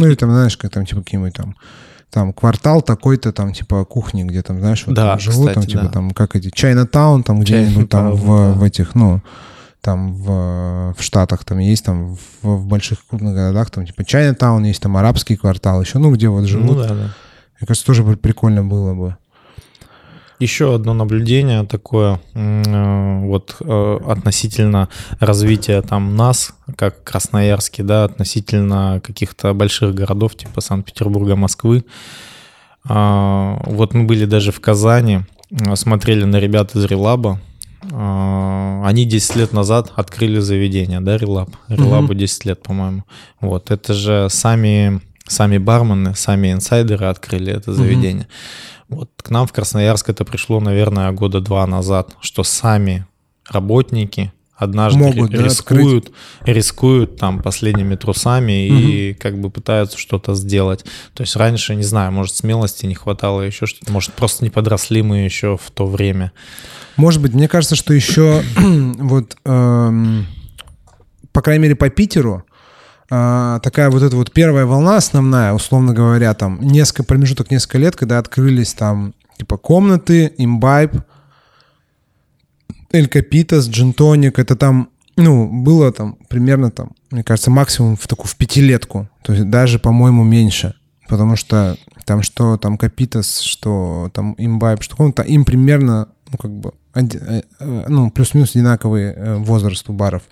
Ну, или там, знаешь, как там, типа, какие-нибудь там там квартал такой-то там типа кухни, где там, знаешь, вот да, там живут, кстати, там типа да. там как эти Чайна-таун там где-нибудь там в, да. в этих, ну, там в, в Штатах там есть, там в, в больших крупных городах там типа Чайна-таун есть, там арабский квартал еще, ну, где вот живут. Ну, да, да. Мне кажется, тоже прикольно было бы. Еще одно наблюдение такое э, вот э, относительно развития там нас, как Красноярский, да, относительно каких-то больших городов типа Санкт-Петербурга, Москвы. А, вот мы были даже в Казани, смотрели на ребят из Релаба. А, они 10 лет назад открыли заведение, да, Релаб? Релабу 10 лет, по-моему. Вот, это же сами, сами бармены, сами инсайдеры открыли это заведение. Mm-hmm. Вот к нам в Красноярск это пришло, наверное, года два назад, что сами работники однажды Могут, рискуют, да, рискуют там последними трусами угу. и как бы пытаются что-то сделать. То есть раньше, не знаю, может, смелости не хватало, еще что-то, может, просто не подросли мы еще в то время. Может быть, мне кажется, что еще вот, эм, по крайней мере, по Питеру такая вот эта вот первая волна основная, условно говоря, там несколько промежуток, несколько лет, когда открылись там типа комнаты, имбайб, Эль Капитас, Джинтоник, это там, ну, было там примерно там, мне кажется, максимум в такую в пятилетку, то есть даже, по-моему, меньше, потому что там что там Капитас, что там имбайб, что комната, им примерно, ну, как бы, э, э, ну, плюс-минус одинаковый э, возраст у баров.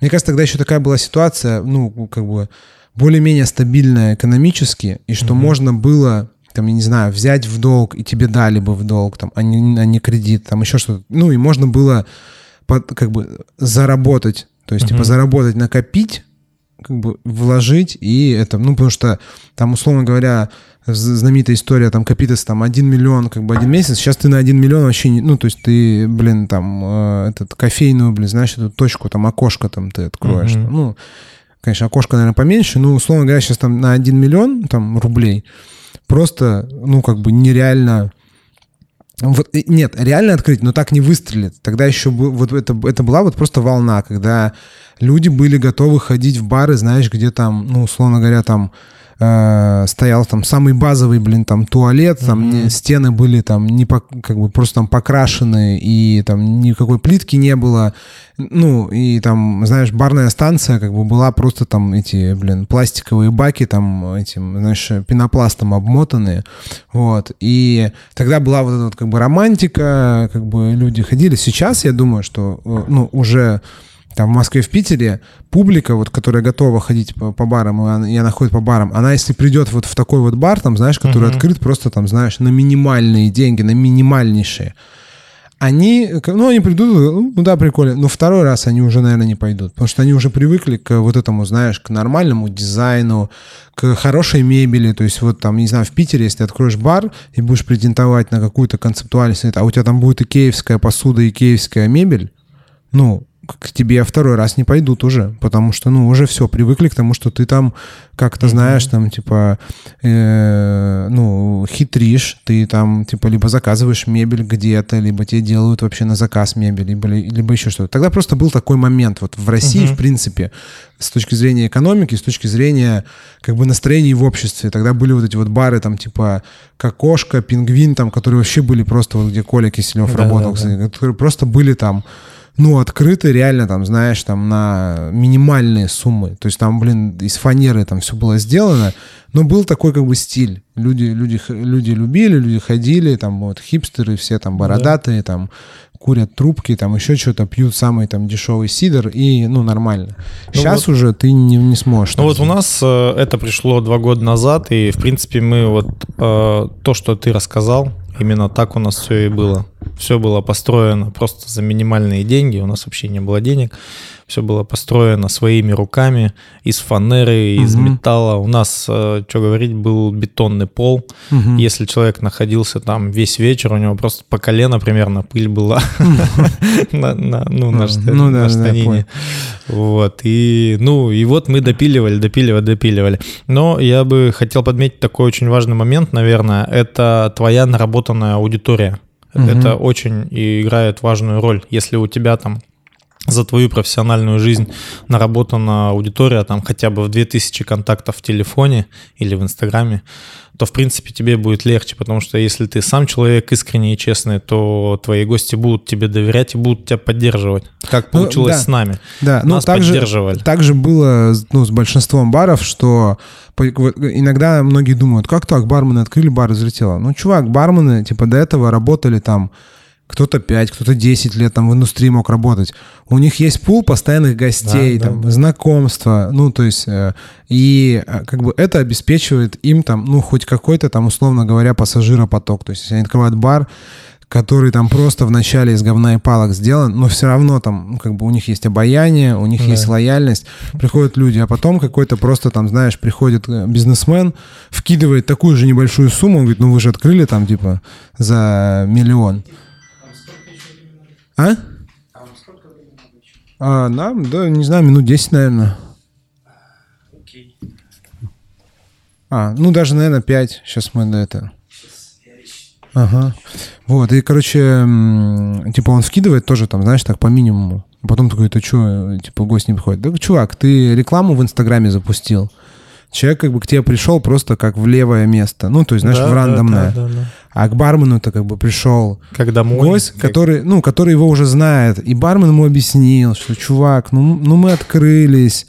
Мне кажется, тогда еще такая была ситуация, ну, как бы более-менее стабильная экономически, и что mm-hmm. можно было там, я не знаю, взять в долг, и тебе дали бы в долг, там, а не, а не кредит, там еще что-то. Ну, и можно было под, как бы заработать, то есть, uh-huh. типа, заработать, накопить, как бы вложить, и это, ну, потому что там, условно говоря, знаменитая история, там, Капитас, там, 1 миллион, как бы, один месяц, сейчас ты на 1 миллион вообще не, ну, то есть ты, блин, там, э, этот, кофейную, блин, знаешь, эту точку, там, окошко там ты откроешь, mm-hmm. ну, конечно, окошко, наверное, поменьше, но, условно говоря, сейчас там на 1 миллион, там, рублей, просто, ну, как бы нереально вот, нет, реально открыть, но так не выстрелит. Тогда еще вот это, это была вот просто волна, когда люди были готовы ходить в бары, знаешь, где там, ну, условно говоря, там э, стоял там самый базовый, блин, там туалет, там mm-hmm. стены были там не по, как бы просто там покрашены и там никакой плитки не было, ну и там, знаешь, барная станция как бы была просто там эти, блин, пластиковые баки там этим, знаешь, пенопластом обмотанные, вот, и тогда была вот эта вот как бы романтика, как бы люди ходили. Сейчас я думаю, что, э, ну, уже там в Москве, в Питере публика, вот, которая готова ходить по, по барам, и она ходит по барам, она если придет вот в такой вот бар, там, знаешь, который uh-huh. открыт просто там, знаешь, на минимальные деньги, на минимальнейшие, они, ну, они придут, ну, да, прикольно, но второй раз они уже, наверное, не пойдут, потому что они уже привыкли к вот этому, знаешь, к нормальному дизайну, к хорошей мебели, то есть вот там, не знаю, в Питере, если ты откроешь бар и будешь претендовать на какую-то концептуальность, а у тебя там будет икеевская посуда, и икеевская мебель, ну, к тебе второй раз не пойдут уже, потому что, ну, уже все, привыкли к тому, что ты там как-то знаешь, там, типа, э, ну, хитришь, ты там, типа, либо заказываешь мебель где-то, либо тебе делают вообще на заказ мебель, либо, либо еще что-то. Тогда просто был такой момент вот в России, uh-huh. в принципе, с точки зрения экономики, с точки зрения, как бы, настроений в обществе. Тогда были вот эти вот бары, там, типа, Кокошка, Пингвин, там, которые вообще были просто вот, где Коля Киселев да, работал, да, да. которые просто были там ну, открыты реально, там, знаешь, там на минимальные суммы. То есть там, блин, из фанеры там все было сделано, но был такой как бы стиль. Люди, люди, люди любили, люди ходили, там вот хипстеры все там бородатые, да. там курят трубки, там еще что-то, пьют самый там дешевый сидр, и, ну, нормально. Ну, Сейчас вот, уже ты не, не сможешь. Ну, вот сделать. у нас э, это пришло два года назад, и, в принципе, мы вот э, то, что ты рассказал, Именно так у нас все и было. Все было построено просто за минимальные деньги. У нас вообще не было денег. Все было построено своими руками, из фанеры, из угу. металла. У нас, э, что говорить, был бетонный пол. Угу. Если человек находился там весь вечер, у него просто по колено примерно пыль была на штанине. Вот. И, ну, и вот мы допиливали, допиливали, допиливали. Но я бы хотел подметить такой очень важный момент, наверное. Это твоя наработанная аудитория. Это очень играет важную роль. Если у тебя там за твою профессиональную жизнь наработана аудитория там хотя бы в 2000 контактов в телефоне или в Инстаграме, то, в принципе, тебе будет легче, потому что если ты сам человек искренний и честный, то твои гости будут тебе доверять и будут тебя поддерживать, как ну, получилось ну, да, с нами. Да, ну, Нас поддерживали. Также было ну, с большинством баров, что иногда многие думают, как так, бармены открыли, бар разлетело. Ну, чувак, бармены, типа, до этого работали там кто-то 5, кто-то 10 лет там в индустрии мог работать. У них есть пул постоянных гостей, да, там, да, знакомства, ну, то есть, э, и э, как бы это обеспечивает им там, ну, хоть какой-то там, условно говоря, пассажиропоток. То есть, если они открывают бар, который там просто в начале из говна и палок сделан, но все равно там, ну, как бы у них есть обаяние, у них да. есть лояльность, приходят люди, а потом какой-то просто там, знаешь, приходит э, бизнесмен, вкидывает такую же небольшую сумму, он говорит, ну вы же открыли там типа за миллион. А? А нам, да, не знаю, минут 10, наверное. Окей. А, ну даже, наверное, 5. Сейчас мы на это... Ага. Вот, и, короче, типа он скидывает тоже там, знаешь, так по минимуму. Потом такой, ты что, типа гость не приходит. Да, чувак, ты рекламу в Инстаграме запустил. Человек как бы к тебе пришел просто как в левое место. Ну, то есть, знаешь, да, в рандомное. Да, да, да, да. А к бармену-то как бы пришел как домой, гость, как... который, ну, который его уже знает. И бармен ему объяснил, что, чувак, ну, ну мы открылись,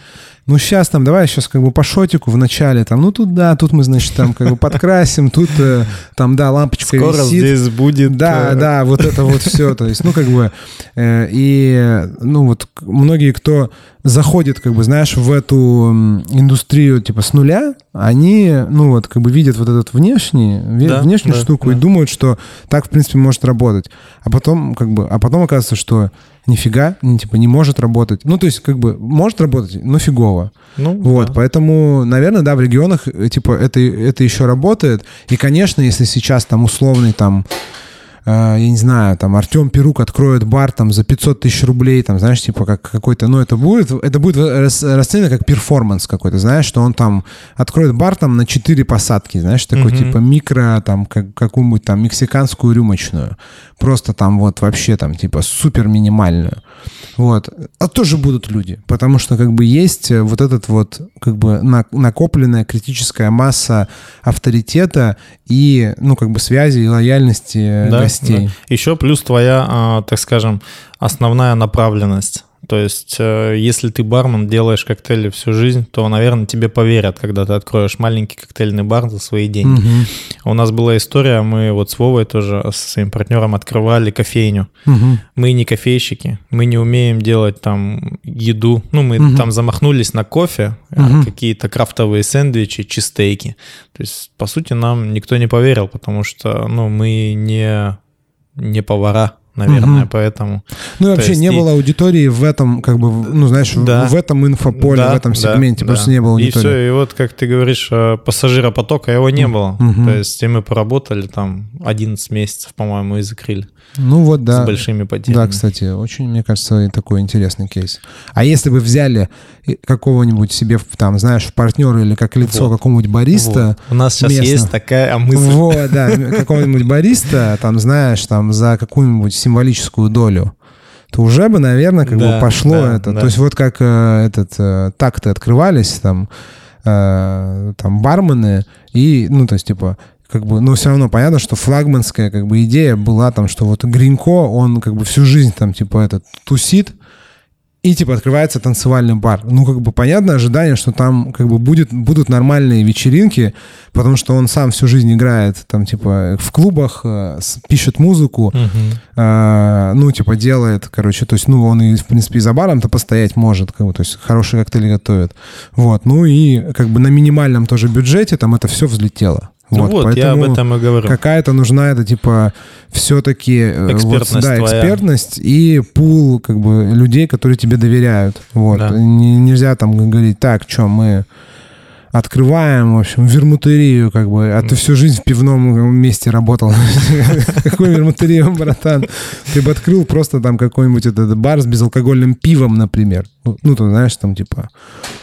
ну сейчас там, давай сейчас как бы по шотику в начале, там, ну тут да, тут мы, значит, там как бы подкрасим, тут э, там, да, лампочка Скоро висит. здесь будет... Да, э... да, вот это вот все, то есть, ну как бы, э, и, ну вот многие, кто заходит, как бы, знаешь, в эту индустрию, типа, с нуля, они, ну вот, как бы видят вот этот внешний, да, внешнюю да, штуку да. и думают, что так, в принципе, может работать. А потом, как бы, а потом оказывается, что нифига, не, типа, не может работать. Ну, то есть, как бы, может работать, но фигово. Ну, вот, да. поэтому, наверное, да, в регионах, э, типа, это, это еще работает. И, конечно, если сейчас там условный там я не знаю, там Артем Перук откроет бар там за 500 тысяч рублей, там, знаешь, типа как какой-то, ну это будет, это будет расценено как перформанс какой-то, знаешь, что он там откроет бар там на 4 посадки, знаешь, такой mm-hmm. типа микро, там, как, какую-нибудь там мексиканскую рюмочную, просто там вот вообще там типа супер минимальную. Вот. А тоже будут люди, потому что как бы есть вот этот вот как бы накопленная критическая масса авторитета и, ну, как бы связи и лояльности да, гостей. Да. Еще плюс твоя, а, так скажем, основная направленность. То есть, э, если ты бармен, делаешь коктейли всю жизнь, то, наверное, тебе поверят, когда ты откроешь маленький коктейльный бар за свои деньги. Угу. У нас была история, мы вот с Вовой тоже со своим партнером открывали кофейню. Угу. Мы не кофейщики, мы не умеем делать там еду. Ну, мы угу. там замахнулись на кофе, угу. какие-то крафтовые сэндвичи, чизстейки. То есть, по сути, нам никто не поверил, потому что, ну, мы не, не повара наверное, угу. поэтому. Ну и вообще есть, не и... было аудитории в этом, как бы, ну знаешь, да. в, в этом инфополе, да, в этом сегменте, да, просто да. не было аудитории. И все, и вот, как ты говоришь, э, пассажиропотока его не было. Угу. То есть и мы поработали там 11 месяцев, по-моему, и закрыли. Ну вот, да. С большими потерями. Да, кстати, очень, мне кажется, такой интересный кейс. А если бы взяли какого-нибудь себе, там, знаешь, в партнера или как лицо вот. какого-нибудь бариста... Вот. У нас сейчас местно, есть такая мысль. Вот, да, какого-нибудь бариста, там, знаешь, там, за какую-нибудь символическую долю, то уже бы, наверное, как да, бы пошло да, это. Да. То есть вот как э, этот э, так-то открывались там, э, там бармены и, ну, то есть, типа, как бы, но все равно понятно, что флагманская как бы идея была там, что вот Гринко, он как бы всю жизнь там типа этот тусит, и типа открывается танцевальный бар. Ну, как бы понятно ожидание, что там как бы будет, будут нормальные вечеринки, потому что он сам всю жизнь играет там типа в клубах, э, пишет музыку, uh-huh. э, ну, типа делает, короче, то есть, ну, он и, в принципе, и за баром-то постоять может, как бы, то есть хорошие коктейли готовит. Вот, ну и как бы на минимальном тоже бюджете там это все взлетело. Вот, вот я об этом и говорю. Какая-то нужна это типа все-таки э, экспертность, вот, да, твоя. экспертность и пул как бы людей, которые тебе доверяют. Вот. Да. Нельзя там говорить, так, что мы открываем, в общем, вермутерию, как бы, а ты всю жизнь в пивном месте работал. Какой вермутерию, братан? Ты бы открыл просто там какой-нибудь этот бар с безалкогольным пивом, например. Ну, ну, ты знаешь, там, типа,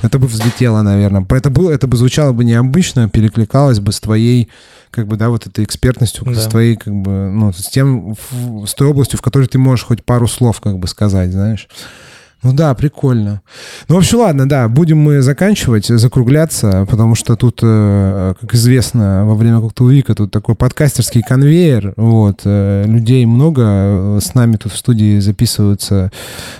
это бы взлетело, наверное. Это, было, это бы звучало бы необычно, перекликалось бы с твоей, как бы, да, вот этой экспертностью, да. с твоей, как бы, ну, с тем, с той областью, в которой ты можешь хоть пару слов, как бы, сказать, знаешь. Ну да, прикольно. Ну, в общем, ладно, да, будем мы заканчивать, закругляться, потому что тут, э, как известно, во время коктейльвика тут такой подкастерский конвейер, вот, э, людей много, с нами тут в студии записываются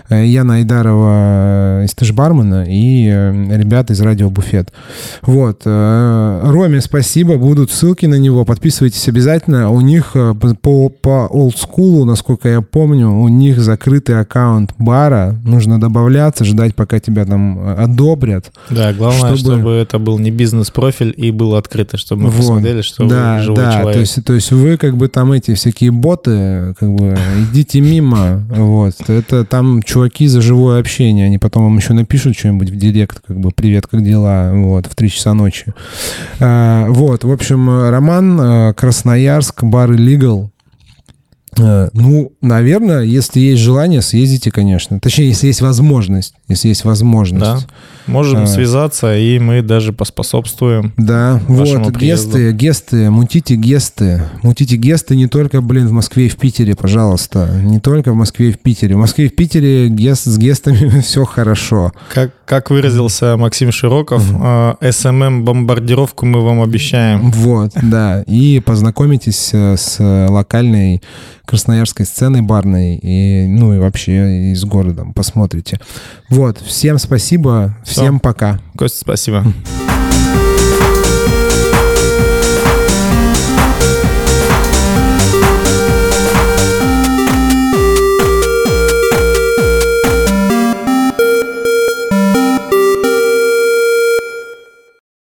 э, Яна Айдарова из Тышбармана и ребята из Радио Буфет. Вот, Роме спасибо, будут ссылки на него, подписывайтесь обязательно. У них по, по олдскулу, насколько я помню, у них закрытый аккаунт бара, нужно нужно добавляться, ждать, пока тебя там э, одобрят. Да, главное, чтобы, чтобы это был не бизнес-профиль и был открытый, чтобы мы вот. посмотрели, что да, вы живой да, человек. То есть, то есть вы как бы там эти всякие боты, как бы идите мимо, вот. Это там чуваки за живое общение, они потом вам еще напишут что-нибудь в директ, как бы привет, как дела, вот, в 3 часа ночи. А, вот, в общем, Роман, э, Красноярск, бар Illegal, Э, ну, наверное, если есть желание, съездите, конечно. Точнее, если есть возможность. Если есть возможность. Да. Можем а, связаться, и мы даже поспособствуем. Да, вот, приезду. гесты, гесты, мутите гесты. Мутите гесты не только, блин, в Москве и в Питере, пожалуйста. Не только в Москве и в Питере. В Москве и в Питере гест, с гестами все хорошо. Как, как выразился Максим Широков, mm. СММ-бомбардировку мы вам обещаем. Вот, да. И познакомитесь э, с локальной красноярской сценой барной, и, ну и вообще и с городом. Посмотрите. Вот, всем спасибо, всем Все. пока. Костя, спасибо.